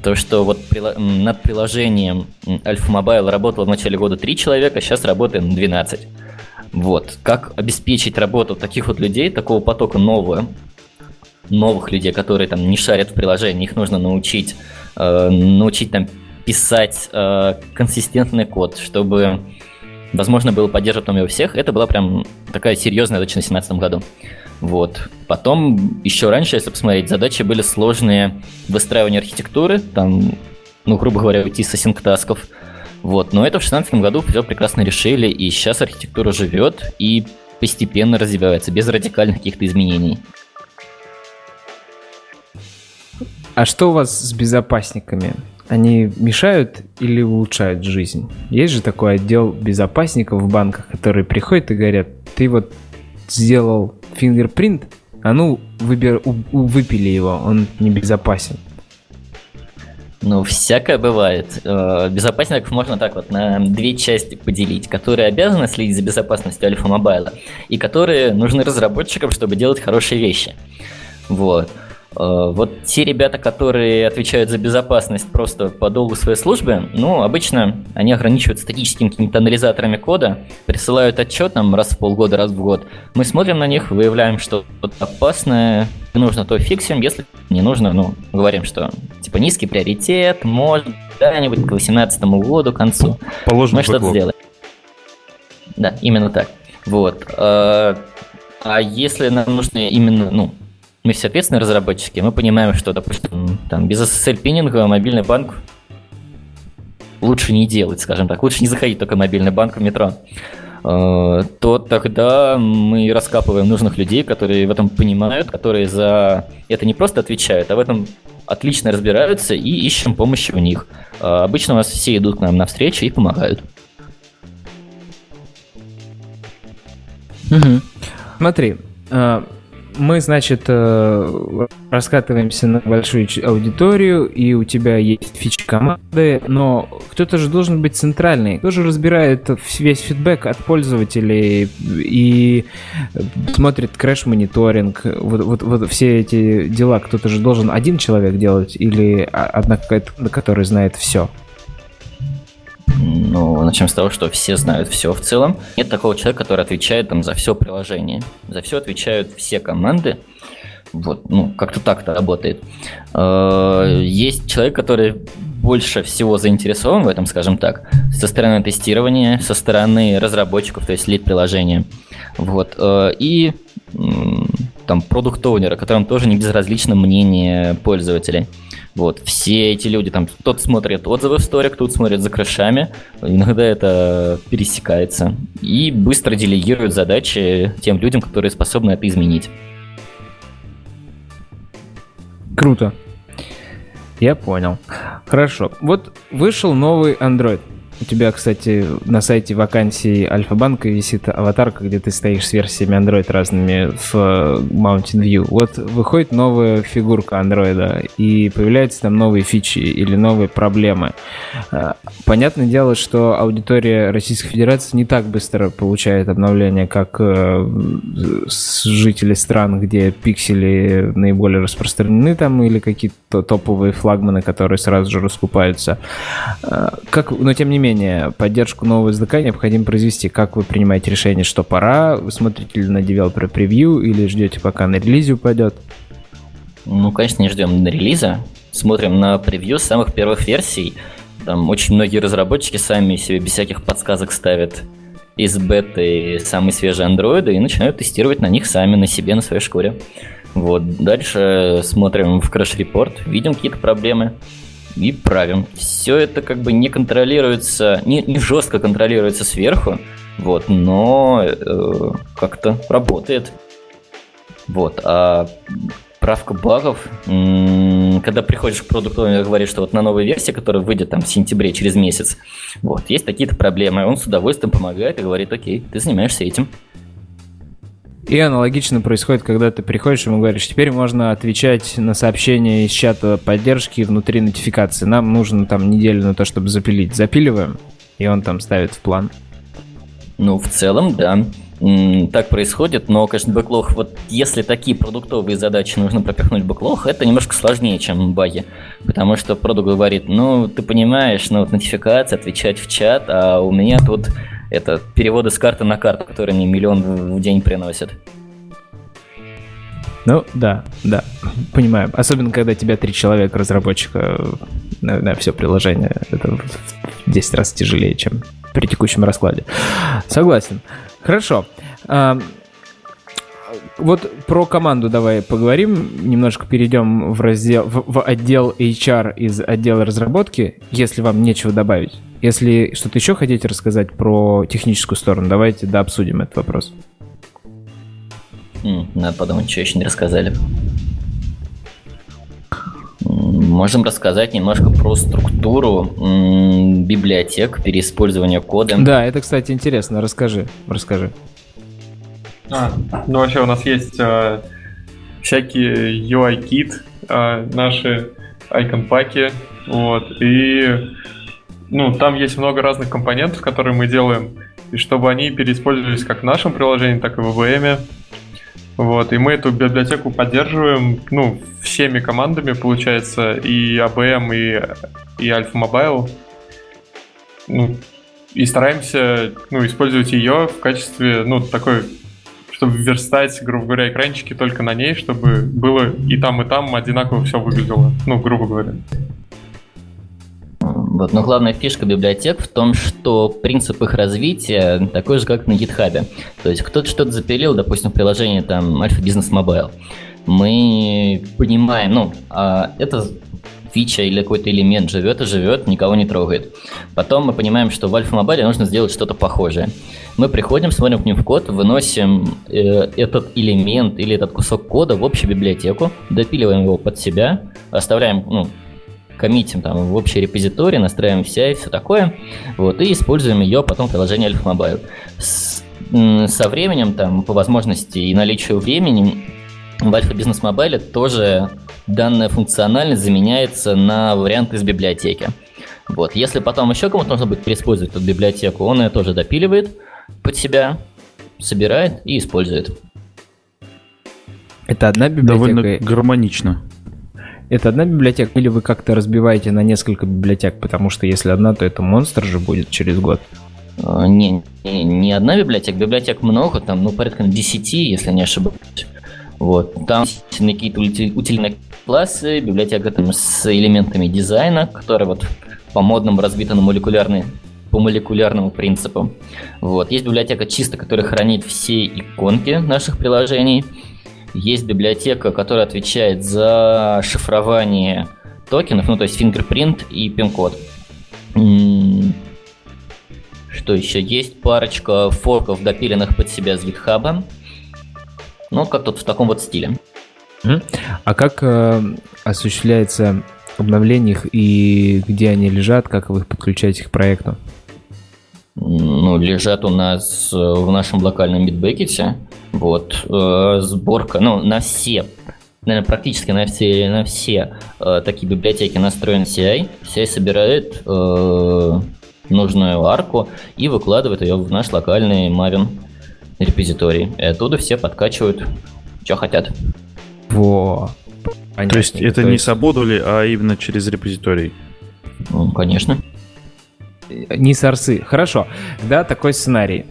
Speaker 2: То, что вот над приложением Альфа Mobile работало в начале года 3 человека, сейчас работает 12. Вот. Как обеспечить работу таких вот людей, такого потока нового, новых людей, которые там не шарят в приложении, их нужно научить, э, научить там писать э, консистентный код, чтобы возможно было поддерживать там его всех, это была прям такая серьезная задача на 2017 году. Вот. Потом, еще раньше, если посмотреть, задачи были сложные выстраивание архитектуры, там, ну, грубо говоря, уйти с асинктасков. Вот. Но это в 2016 году все прекрасно решили, и сейчас архитектура живет и постепенно развивается, без радикальных каких-то изменений.
Speaker 1: А что у вас с безопасниками? они мешают или улучшают жизнь? Есть же такой отдел безопасников в банках, которые приходят и говорят, ты вот сделал фингерпринт, а ну выбер, у, у, выпили его, он небезопасен.
Speaker 2: Ну, всякое бывает. Э, безопасников можно так вот на две части поделить, которые обязаны следить за безопасностью Альфа Мобайла и которые нужны разработчикам, чтобы делать хорошие вещи. Вот. Э, вот те ребята, которые отвечают за безопасность просто по долгу своей службы, ну, обычно они ограничиваются статическими какими-то анализаторами кода, присылают отчет нам раз в полгода, раз в год. Мы смотрим на них, выявляем, что опасное, нужно, то фиксим, если не нужно, ну, говорим, что типа низкий приоритет, может, когда-нибудь к 2018 году, к концу.
Speaker 3: Положим
Speaker 2: Мы что-то сделаем. Да, именно так. Вот. Э, а если нам нужно именно, ну, мы все ответственные разработчики, мы понимаем, что, допустим, там без SSL-пининга мобильный банк лучше не делать, скажем так, лучше не заходить только в мобильный банк в метро, э, то тогда мы раскапываем нужных людей, которые в этом понимают, которые за это не просто отвечают, а в этом отлично разбираются и ищем помощи у них. Э, обычно у нас все идут к нам навстречу и помогают.
Speaker 1: Угу. Смотри, э, мы, значит, э, раскатываемся на большую аудиторию, и у тебя есть фичи команды, но кто-то же должен быть центральный, кто же разбирает весь фидбэк от пользователей и смотрит крэш-мониторинг, вот, вот, вот все эти дела, кто-то же должен один человек делать или одна какая-то, который знает все?
Speaker 2: Ну, начнем с того, что все знают все в целом. Нет такого человека, который отвечает там за все приложение. За все отвечают все команды. Вот, ну, как-то так-то работает. Э, есть человек, который больше всего заинтересован в этом, скажем так, со стороны тестирования, со стороны разработчиков, то есть лид приложения. Вот. Э, и там продукт-оунера, которым тоже не безразлично мнение пользователей. Вот, все эти люди, там, кто-то смотрит отзывы в сторик, кто-то смотрит за крышами, иногда это пересекается, и быстро делегируют задачи тем людям, которые способны это изменить.
Speaker 1: Круто. Я понял. Хорошо. Вот вышел новый Android. У тебя, кстати, на сайте вакансии Альфа-банка висит аватарка, где ты стоишь с версиями Android разными в э, Mountain View. Вот выходит новая фигурка Android, и появляются там новые фичи или новые проблемы. Э, понятное дело, что аудитория Российской Федерации не так быстро получает обновления, как э, жители стран, где пиксели наиболее распространены там, или какие-то топовые флагманы, которые сразу же раскупаются. Как, но тем не менее, менее, поддержку нового SDK необходимо произвести. Как вы принимаете решение, что пора? Вы смотрите ли на Developer Preview или ждете, пока на релизе упадет?
Speaker 2: Ну, конечно, не ждем на релиза. Смотрим на превью самых первых версий. Там очень многие разработчики сами себе без всяких подсказок ставят из беты самые свежие андроиды и начинают тестировать на них сами, на себе, на своей шкуре. Вот. Дальше смотрим в краш-репорт, видим какие-то проблемы, и правим. Все это как бы не контролируется, не, не жестко контролируется сверху, вот, но э, как-то работает. Вот, а правка багов, когда приходишь к продукту и говоришь, что вот на новой версии, которая выйдет там в сентябре через месяц, вот, есть такие-то проблемы, он с удовольствием помогает и говорит, окей, ты занимаешься этим.
Speaker 1: И аналогично происходит, когда ты приходишь и ему говоришь, теперь можно отвечать на сообщения из чата поддержки внутри нотификации. Нам нужно там неделю на то, чтобы запилить. Запиливаем, и он там ставит в план.
Speaker 2: Ну, в целом, да. Так происходит, но, конечно, бэклог, вот если такие продуктовые задачи нужно пропихнуть в бэклог, это немножко сложнее, чем баги. Потому что продукт говорит, ну, ты понимаешь, ну, вот нотификация, отвечать в чат, а у меня тут это переводы с карты на карту, которые мне миллион в день приносят.
Speaker 1: Ну, да, да, понимаю. Особенно, когда тебя три человека разработчика на, на все приложение. Это в 10 раз тяжелее, чем при текущем раскладе. Согласен. Хорошо. А, вот про команду давай поговорим. Немножко перейдем в раздел, в, в отдел HR из отдела разработки, если вам нечего добавить. Если что-то еще хотите рассказать про техническую сторону, давайте да обсудим этот вопрос.
Speaker 2: Надо подумать, что еще не рассказали. Можем рассказать немножко про структуру библиотек, переиспользование кода.
Speaker 1: Да, это, кстати, интересно. Расскажи, расскажи.
Speaker 4: А, ну, вообще у нас есть э, всякие UI-кит, э, наши icon-паки, вот, и ну, там есть много разных компонентов, которые мы делаем, и чтобы они переиспользовались как в нашем приложении, так и в VM. Вот, и мы эту библиотеку поддерживаем, ну, всеми командами, получается, и ABM, и, и Alpha Mobile. Ну, и стараемся, ну, использовать ее в качестве, ну, такой, чтобы верстать, грубо говоря, экранчики только на ней, чтобы было и там, и там одинаково все выглядело, ну, грубо говоря.
Speaker 2: Вот. Но главная фишка библиотек в том, что принцип их развития такой же, как на GitHub. То есть кто-то что-то запилил, допустим, приложение там Alpha Business Mobile. Мы понимаем, ну, а это фича или какой-то элемент живет и живет, никого не трогает. Потом мы понимаем, что в Alpha Mobile нужно сделать что-то похожее. Мы приходим, смотрим к ним в код, выносим э, этот элемент или этот кусок кода в общую библиотеку, допиливаем его под себя, оставляем ну, коммитим там в общий репозиторий, настраиваем вся и все такое, вот, и используем ее потом в приложении Alpha Mobile. С, со временем, там, по возможности и наличию времени, в Alpha Business Mobile тоже данная функциональность заменяется на вариант из библиотеки. Вот. Если потом еще кому-то нужно будет переиспользовать эту библиотеку, он ее тоже допиливает под себя, собирает и использует.
Speaker 1: Это одна библиотека?
Speaker 3: Довольно гармонично.
Speaker 1: Это одна библиотека или вы как-то разбиваете на несколько библиотек? Потому что если одна, то это монстр же будет через год.
Speaker 2: А, не, не, не одна библиотека, библиотек много, там, ну, порядка 10, если не ошибаюсь. Вот. Там какие-то утильные классы, библиотека там с элементами дизайна, которые вот по модному разбиты на молекулярные по молекулярному принципу. Вот. Есть библиотека чисто, которая хранит все иконки наших приложений. Есть библиотека, которая отвечает за шифрование токенов, ну то есть fingerprint и пин-код. Что еще? Есть парочка форков, допиленных под себя с GitHub. Ну, как тут в таком вот стиле.
Speaker 1: А как э, осуществляется обновление их и где они лежат, как вы их подключаете к проекту?
Speaker 2: Ну, лежат у нас э, в нашем локальном битбекете. Вот, э, сборка, ну, на все, наверное, практически на все, на все э, такие библиотеки настроен CI. CI собирает э, нужную арку и выкладывает ее в наш локальный Maven репозиторий. И оттуда все подкачивают, что хотят.
Speaker 1: Во.
Speaker 3: Понятно. То есть это То не есть... с ободули, а именно через репозиторий?
Speaker 2: Ну, конечно.
Speaker 1: Не сорсы. Хорошо. Да, такой сценарий.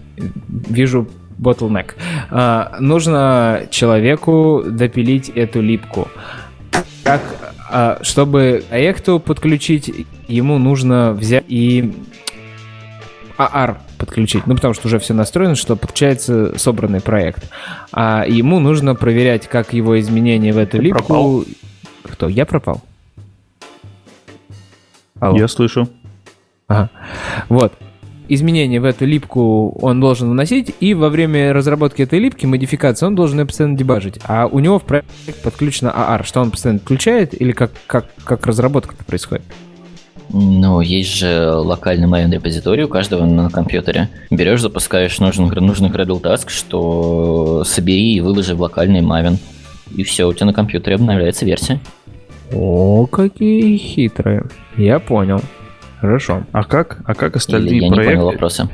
Speaker 1: Вижу bottleneck. А, нужно человеку допилить эту липку. Как, а, чтобы проекту подключить, ему нужно взять и AR подключить. Ну, потому что уже все настроено, что подключается собранный проект. А ему нужно проверять, как его изменения в эту Ты липку... Пропал. Кто? Я пропал?
Speaker 3: Алло. Я слышу.
Speaker 1: Ага. Вот изменения в эту липку он должен вносить, и во время разработки этой липки, модификации, он должен ее постоянно дебажить. А у него в проект подключена AR, что он постоянно включает, или как, как, как разработка это происходит?
Speaker 2: Ну, есть же локальный Maven репозиторий у каждого на компьютере. Берешь, запускаешь нужный, нужный Gradle Task, что собери и выложи в локальный Maven. И все, у тебя на компьютере обновляется версия.
Speaker 1: О, какие хитрые. Я понял. Хорошо.
Speaker 3: А как, а как остальные
Speaker 2: Или я
Speaker 3: проекты?
Speaker 2: не понял вопроса.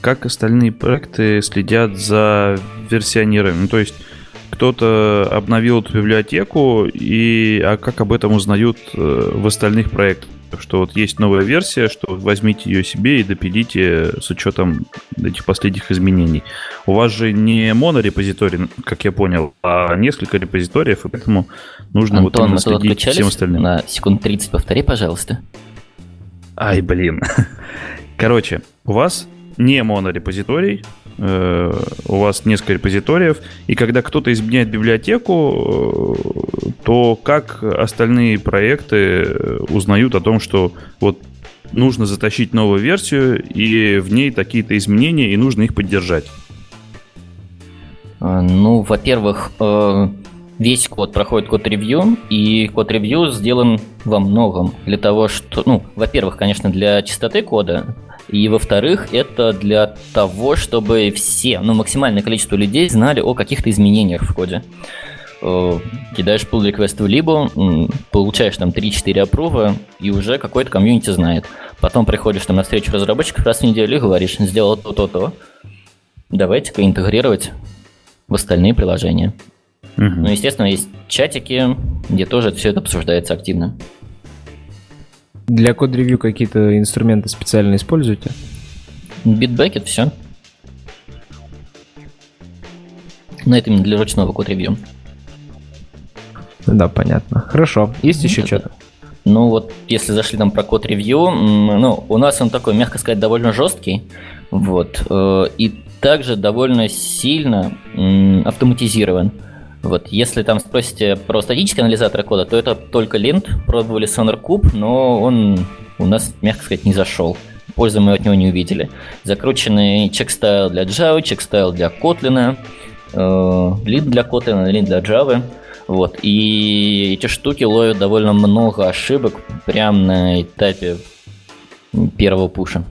Speaker 3: Как остальные проекты следят за версионированием? Ну, то есть кто-то обновил эту библиотеку, и а как об этом узнают э, в остальных проектах? Что вот есть новая версия, что возьмите ее себе и допилите с учетом этих последних изменений. У вас же не монорепозиторий, как я понял, а несколько репозиториев, и поэтому нужно вот
Speaker 2: Антон,
Speaker 3: именно
Speaker 2: мы тут
Speaker 3: следить всем остальным.
Speaker 2: На секунд 30 повтори, пожалуйста.
Speaker 3: Ай, блин. Короче, у вас не монорепозиторий, э, у вас несколько репозиториев, и когда кто-то изменяет библиотеку, э, то как остальные проекты э, узнают о том, что вот нужно затащить новую версию, и в ней такие-то изменения, и нужно их поддержать?
Speaker 2: Ну, во-первых, э, весь код проходит код-ревью, и код-ревью сделан во многом для того, что, ну, во-первых, конечно, для чистоты кода, и во-вторых, это для того, чтобы все, ну, максимальное количество людей знали о каких-то изменениях в коде. Э, Кидаешь pull request в либо, получаешь там 3-4 апрува, и уже какой-то комьюнити знает. Потом приходишь там на встречу разработчиков раз в неделю и говоришь, сделал то-то-то, давайте-ка интегрировать в остальные приложения.
Speaker 3: Мгм.
Speaker 2: Ну, естественно, есть чатики, где тоже все это обсуждается активно.
Speaker 1: Для код-ревью какие-то инструменты специально используете?
Speaker 2: Bitbucket, все. Но это именно для ручного код-ревью.
Speaker 1: Да, понятно. Хорошо. Есть еще
Speaker 2: это-
Speaker 1: что-то?
Speaker 2: Ну вот, если зашли там про код ревью, ну, у нас он такой, мягко сказать, довольно жесткий, вот, э, и также довольно сильно автоматизирован. Вот, если там спросите про статический анализатор кода, то это только лент, пробовали SonarCube, но он у нас, мягко сказать, не зашел. Пользы мы от него не увидели. Закрученный чек-стайл для Java, чек-стайл для Kotlin, э, лид для Kotlin, лид для Java. Вот. И эти штуки ловят довольно много ошибок прямо на этапе первого пуша.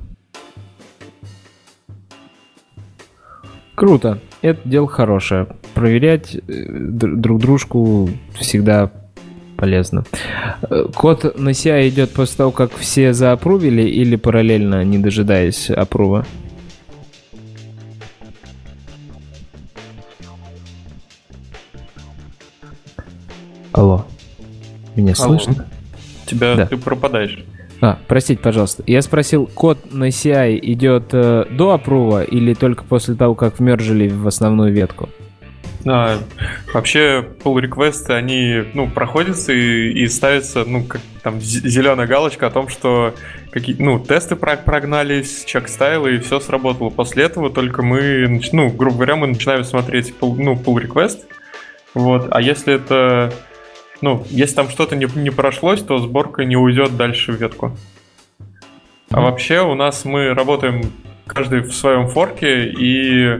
Speaker 1: Круто. Это дело хорошее. Проверять э, др- друг дружку всегда полезно. Э, Код на CI идет после того, как все заапрувили или параллельно, не дожидаясь апрува? Алло. Меня
Speaker 4: Алло.
Speaker 1: слышно?
Speaker 4: Тебя
Speaker 1: Да.
Speaker 4: ты пропадаешь.
Speaker 1: А, простите, пожалуйста. Я спросил, код на CI идет э, до апрува или только после того, как вмержили в основную ветку?
Speaker 4: А, вообще, pull реквесты они, ну, проходятся и, и ставится, ну, как там зеленая галочка о том, что какие, ну, тесты про- прогнались, чек стайлы, и все сработало. После этого только мы, ну, грубо говоря, мы начинаем смотреть, pull, ну, pull request, вот, а если это, ну, если там что-то не, не прошлось, то сборка не уйдет дальше в ветку. А вообще у нас мы работаем каждый в своем форке и,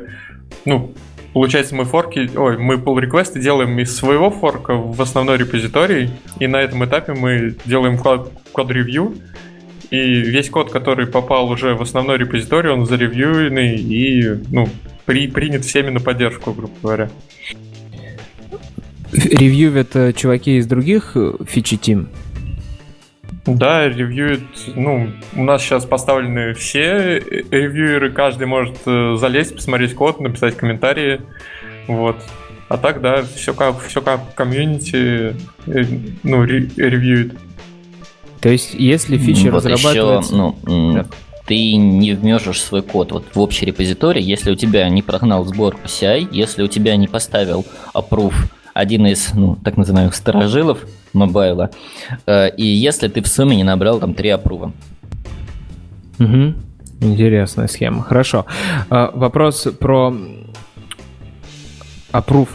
Speaker 4: ну, Получается, мы форки, ой, мы pull реквесты делаем из своего форка в основной репозиторий, и на этом этапе мы делаем код, код ревью, и весь код, который попал уже в основной репозиторий, он заревьюенный и, ну, при, принят всеми на поддержку, грубо говоря.
Speaker 1: Ревью это чуваки из других э, фичи тим?
Speaker 4: Да, ревьюет, ну, у нас сейчас поставлены все ревьюеры, каждый может э, залезть, посмотреть код, написать комментарии, вот. А так, да, все как, все как комьюнити, э, ну, ре- ревьюет.
Speaker 1: То есть, если фича
Speaker 2: вот еще,
Speaker 1: разрабатывается...
Speaker 2: ну, м,
Speaker 1: Да.
Speaker 2: ты не вмежешь свой код вот в общий репозиторий, если у тебя не прогнал сборку CI, если у тебя не поставил approve один из, ну, так называемых сторожилов мобайла, э, и если ты в сумме не набрал там три апрува.
Speaker 1: Мгм. Интересная схема. Хорошо. А, вопрос про аппрув.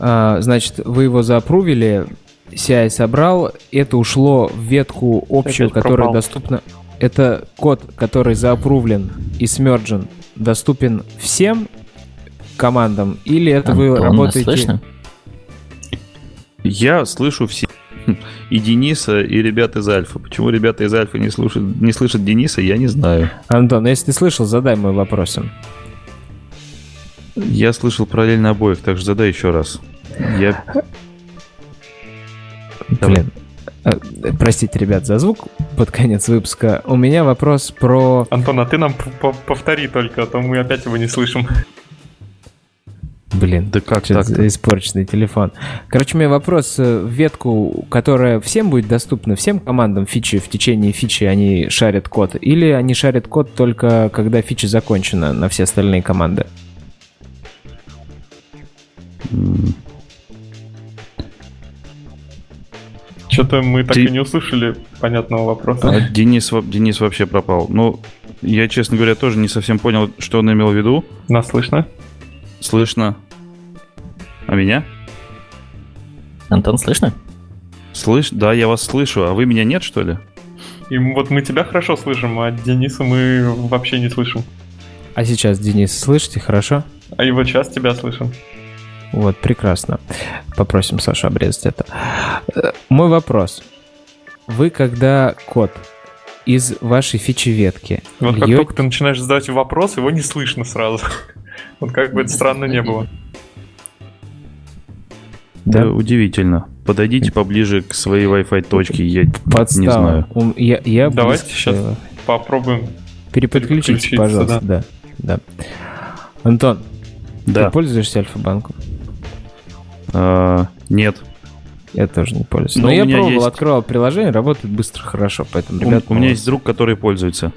Speaker 1: А, значит, вы его заапрувили, CI собрал, это ушло в ветку общую,
Speaker 4: Опять
Speaker 1: которая
Speaker 4: пропал.
Speaker 1: доступна. Это код, который заапрувлен и смерджен, доступен всем командам, или это вы
Speaker 2: Антон, нас
Speaker 1: работаете...
Speaker 2: слышно?
Speaker 3: Я слышу все. и Дениса, и ребят из Альфа. Почему ребята из Альфа не, слушают, не слышат Дениса, я не знаю.
Speaker 1: Антон, если ты слышал, задай мой вопрос.
Speaker 3: Я слышал параллельно обоих, так же задай еще раз. Я...
Speaker 1: Блин. Э, простите, ребят, за звук под конец выпуска. У меня вопрос про...
Speaker 4: Антон, а ты нам повтори только, а то мы опять его не слышим.
Speaker 1: Блин, да как так испорченный телефон. Короче, у меня вопрос э, в ветку, которая всем будет доступна, всем командам фичи в течение фичи они шарят код, или они шарят код только когда фича закончена на все остальные команды?
Speaker 4: Что-то мы так Ты... и не услышали понятного вопроса.
Speaker 3: А, Денис, Денис вообще пропал. Ну, я, честно говоря, тоже не совсем понял, что он имел в виду.
Speaker 4: Нас слышно?
Speaker 3: Слышно. А меня?
Speaker 2: Антон, слышно?
Speaker 3: Слышь, да, я вас слышу, а вы меня нет, что ли?
Speaker 4: И вот мы тебя хорошо слышим, а Дениса мы вообще не слышим.
Speaker 1: А сейчас, Денис, слышите хорошо?
Speaker 4: А его сейчас тебя слышим.
Speaker 1: Вот, прекрасно. Попросим Сашу обрезать это. Э, мой вопрос. Вы когда код из вашей фичи ветки...
Speaker 4: Вот льете... как только ты начинаешь задать вопрос, его не слышно сразу. Вот как бы это странно не было.
Speaker 3: Да, удивительно. Подойдите поближе к своей Wi-Fi точке, я Подстава. не знаю.
Speaker 1: Я, я
Speaker 4: Давайте близко... сейчас попробуем
Speaker 1: переподключить, пожалуйста. Да. да, да. Антон, да. ты пользуешься Альфа-банком?
Speaker 3: А, нет.
Speaker 1: Я тоже не пользуюсь. Но, Но я пробовал, есть... открывал приложение, работает быстро, хорошо, поэтому,
Speaker 3: ребят... У, у меня есть друг, который пользуется.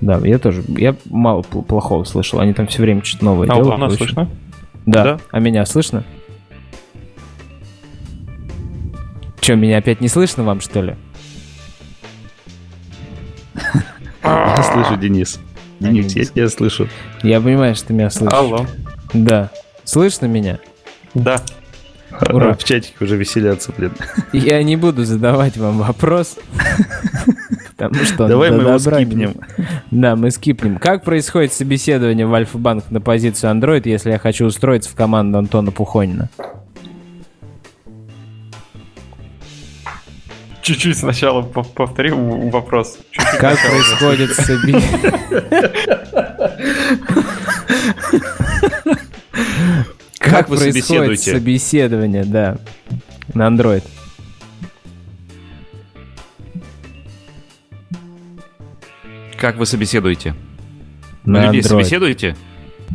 Speaker 1: Да, я тоже. Я мало плохого слышал. Они там все время что-то новое
Speaker 4: а
Speaker 1: делают. А
Speaker 4: нас слышно?
Speaker 1: Да. да. А меня слышно? Че, меня опять не слышно вам, что ли?
Speaker 3: Я слышу, Денис. Денис, я тебя слышу.
Speaker 1: Я понимаю, что ты меня слышишь.
Speaker 4: Алло.
Speaker 1: Да. Слышно меня?
Speaker 4: Да.
Speaker 3: Ура. В чатике уже веселятся, блин.
Speaker 1: Я не буду задавать вам вопрос, потому что
Speaker 3: Давай мы его скипнем.
Speaker 1: Да, мы скипнем. Как происходит собеседование в Альфа-банк на позицию Android, если я хочу устроиться в команду Антона Пухонина?
Speaker 4: Чуть-чуть сначала повтори вопрос.
Speaker 1: Как происходит собеседование? Как, вы происходит собеседование, да, на Android?
Speaker 3: Как вы собеседуете? На, людей Android. собеседуете?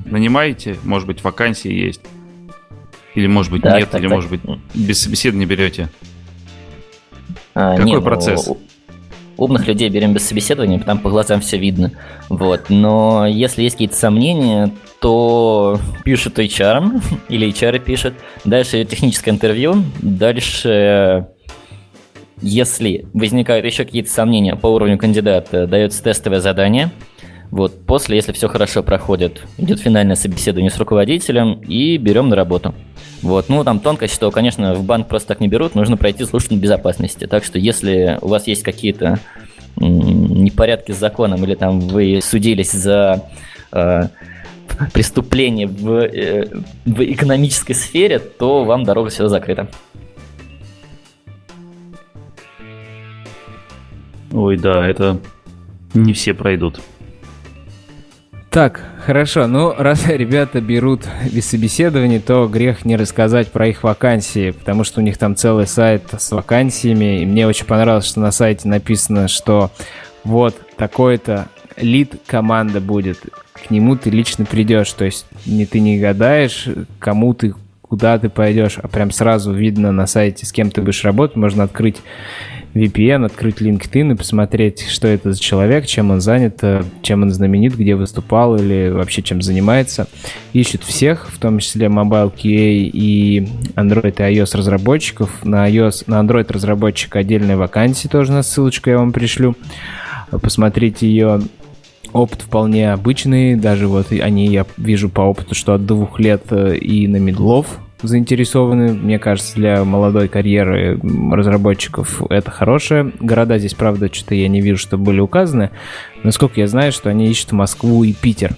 Speaker 3: Нанимаете? Может быть, вакансии есть? Или, может быть, так, нет? Так, или, так. может быть, без собеседования берете?
Speaker 2: А, Какой не, ну, процесс? Ну, умных людей берем без собеседования, там по глазам все видно. Вот. Но если есть какие-то сомнения, то пишет HR, или HR пишет, дальше техническое интервью, дальше если возникают еще какие-то сомнения по уровню кандидата, дается тестовое задание. Вот, после, если все хорошо проходит, идет финальное собеседование с руководителем и берем на работу. Вот, ну там тонкость, что, конечно, в банк просто так не берут, нужно пройти службу безопасности. Так что, если у вас есть какие-то непорядки с законом или там вы судились за э, преступление в, э, в экономической сфере, то вам дорога сюда закрыта.
Speaker 3: Ой, да, это не все пройдут.
Speaker 1: Так, хорошо. Ну, раз ребята берут без собеседований, то грех не рассказать про их вакансии, потому что у них там целый сайт с вакансиями. И мне очень понравилось, что на сайте написано, что вот такой-то лид команда будет. К нему ты лично придешь. То есть не ты не гадаешь, кому ты, куда ты пойдешь, а прям сразу видно на сайте, с кем ты будешь работать. Можно открыть VPN, открыть LinkedIn и посмотреть, что это за человек, чем он занят, э, чем он знаменит, где выступал или вообще чем занимается. Ищут всех, в том числе Mobile QA и Android и iOS разработчиков. На iOS, на Android разработчика отдельная вакансия, тоже на ссылочку я вам пришлю. Посмотрите ее опыт вполне обычный, даже вот они, я вижу по опыту, что от двух лет э, и на медлов заинтересованы. Мне кажется, для молодой карьеры разработчиков это хорошее. Города здесь, правда, что-то я не вижу, что были указаны. Насколько я знаю, что они ищут Москву и Питер.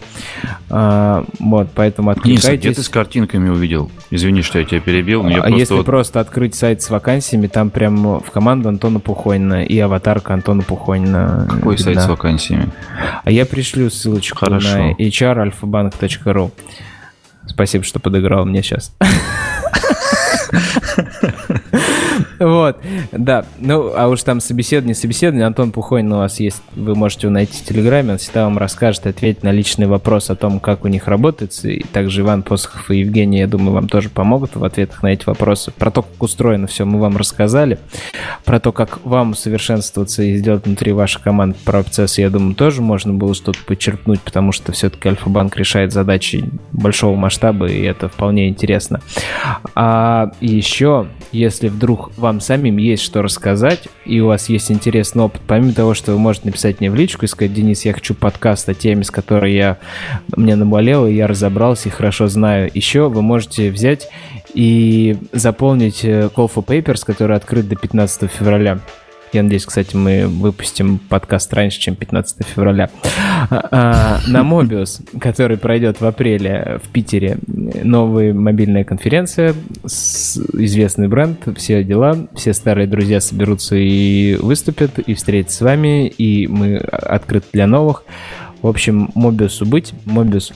Speaker 1: А, вот, поэтому откликайтесь. А
Speaker 3: где ты с картинками увидел? Извини, что я тебя перебил.
Speaker 1: Но я а просто если вот... просто открыть сайт с вакансиями, там прям в команду Антона Пухонина и аватарка Антона Пухонина.
Speaker 3: Какой видна. сайт с вакансиями?
Speaker 1: А я пришлю ссылочку Хорошо. на hralfabank.ru. Спасибо, что подыграл мне сейчас. Вот, да. Ну, а уж там собеседование, собеседование. Антон Пухонин у вас есть, вы можете его найти в Телеграме, он всегда вам расскажет, ответит на личный вопрос о том, как у них работает. И также Иван Посохов и Евгений, я думаю, вам тоже помогут в ответах на эти вопросы. Про то, как устроено все, мы вам рассказали. Про то, как вам усовершенствоваться и сделать внутри вашей команды процесс, я думаю, тоже можно было что-то почерпнуть, потому что все-таки Альфа-банк решает задачи большого масштаба, и это вполне интересно. А еще, если вдруг вам самим есть что рассказать, и у вас есть интересный опыт, помимо того, что вы можете написать мне в личку и сказать, Денис, я хочу подкаст о теме, с которой я, мне наболело, и я разобрался и хорошо знаю. Еще вы можете взять и заполнить э, Call for Papers, который открыт до 15 февраля. Я надеюсь, кстати, мы выпустим подкаст раньше, чем 15 февраля. А, на Mobius, который пройдет в апреле в Питере, новая мобильная конференция, известный бренд, все дела, все старые друзья соберутся и выступят, и встретятся с вами, и мы открыты для новых. В общем, Mobius быть, Mobius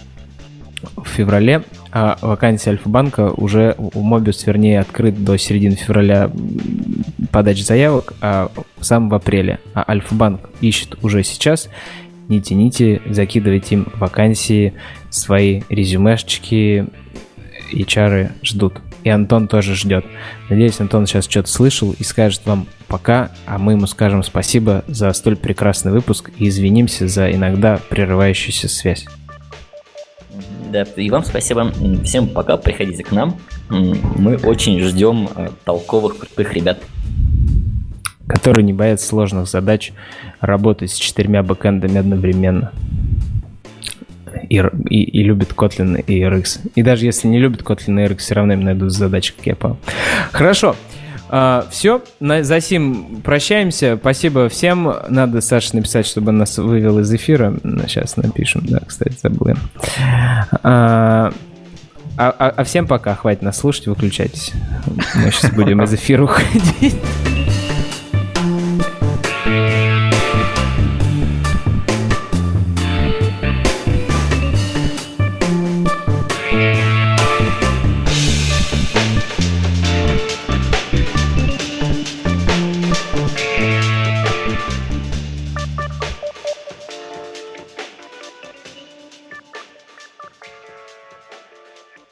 Speaker 1: в феврале, а вакансия Альфа-банка уже у Мобиус, вернее, открыт до середины февраля подачи заявок, а сам в апреле. А Альфа-банк ищет уже сейчас. Не тяните, закидывайте им вакансии, свои резюмешечки, HR ждут. И Антон тоже ждет. Надеюсь, Антон сейчас что-то слышал и скажет вам пока, а мы ему скажем спасибо за столь прекрасный выпуск и извинимся за иногда прерывающуюся связь.
Speaker 2: Да, и вам спасибо. Всем пока, приходите к нам. Мы очень ждем э, толковых, крутых ребят.
Speaker 1: Которые не боятся сложных задач, работать с четырьмя бэкэндами одновременно. И, и, и любят Kotlin и RX. И даже если не любят Kotlin и RX, все равно им найдут задачи, как я понял. Хорошо. А, все, за сим прощаемся. Спасибо всем. Надо Саше написать, чтобы он нас вывел из эфира. Сейчас напишем, да, кстати, забыл. А, а, а, а всем пока. Хватит нас слушать, выключайтесь. Мы сейчас будем из эфира уходить.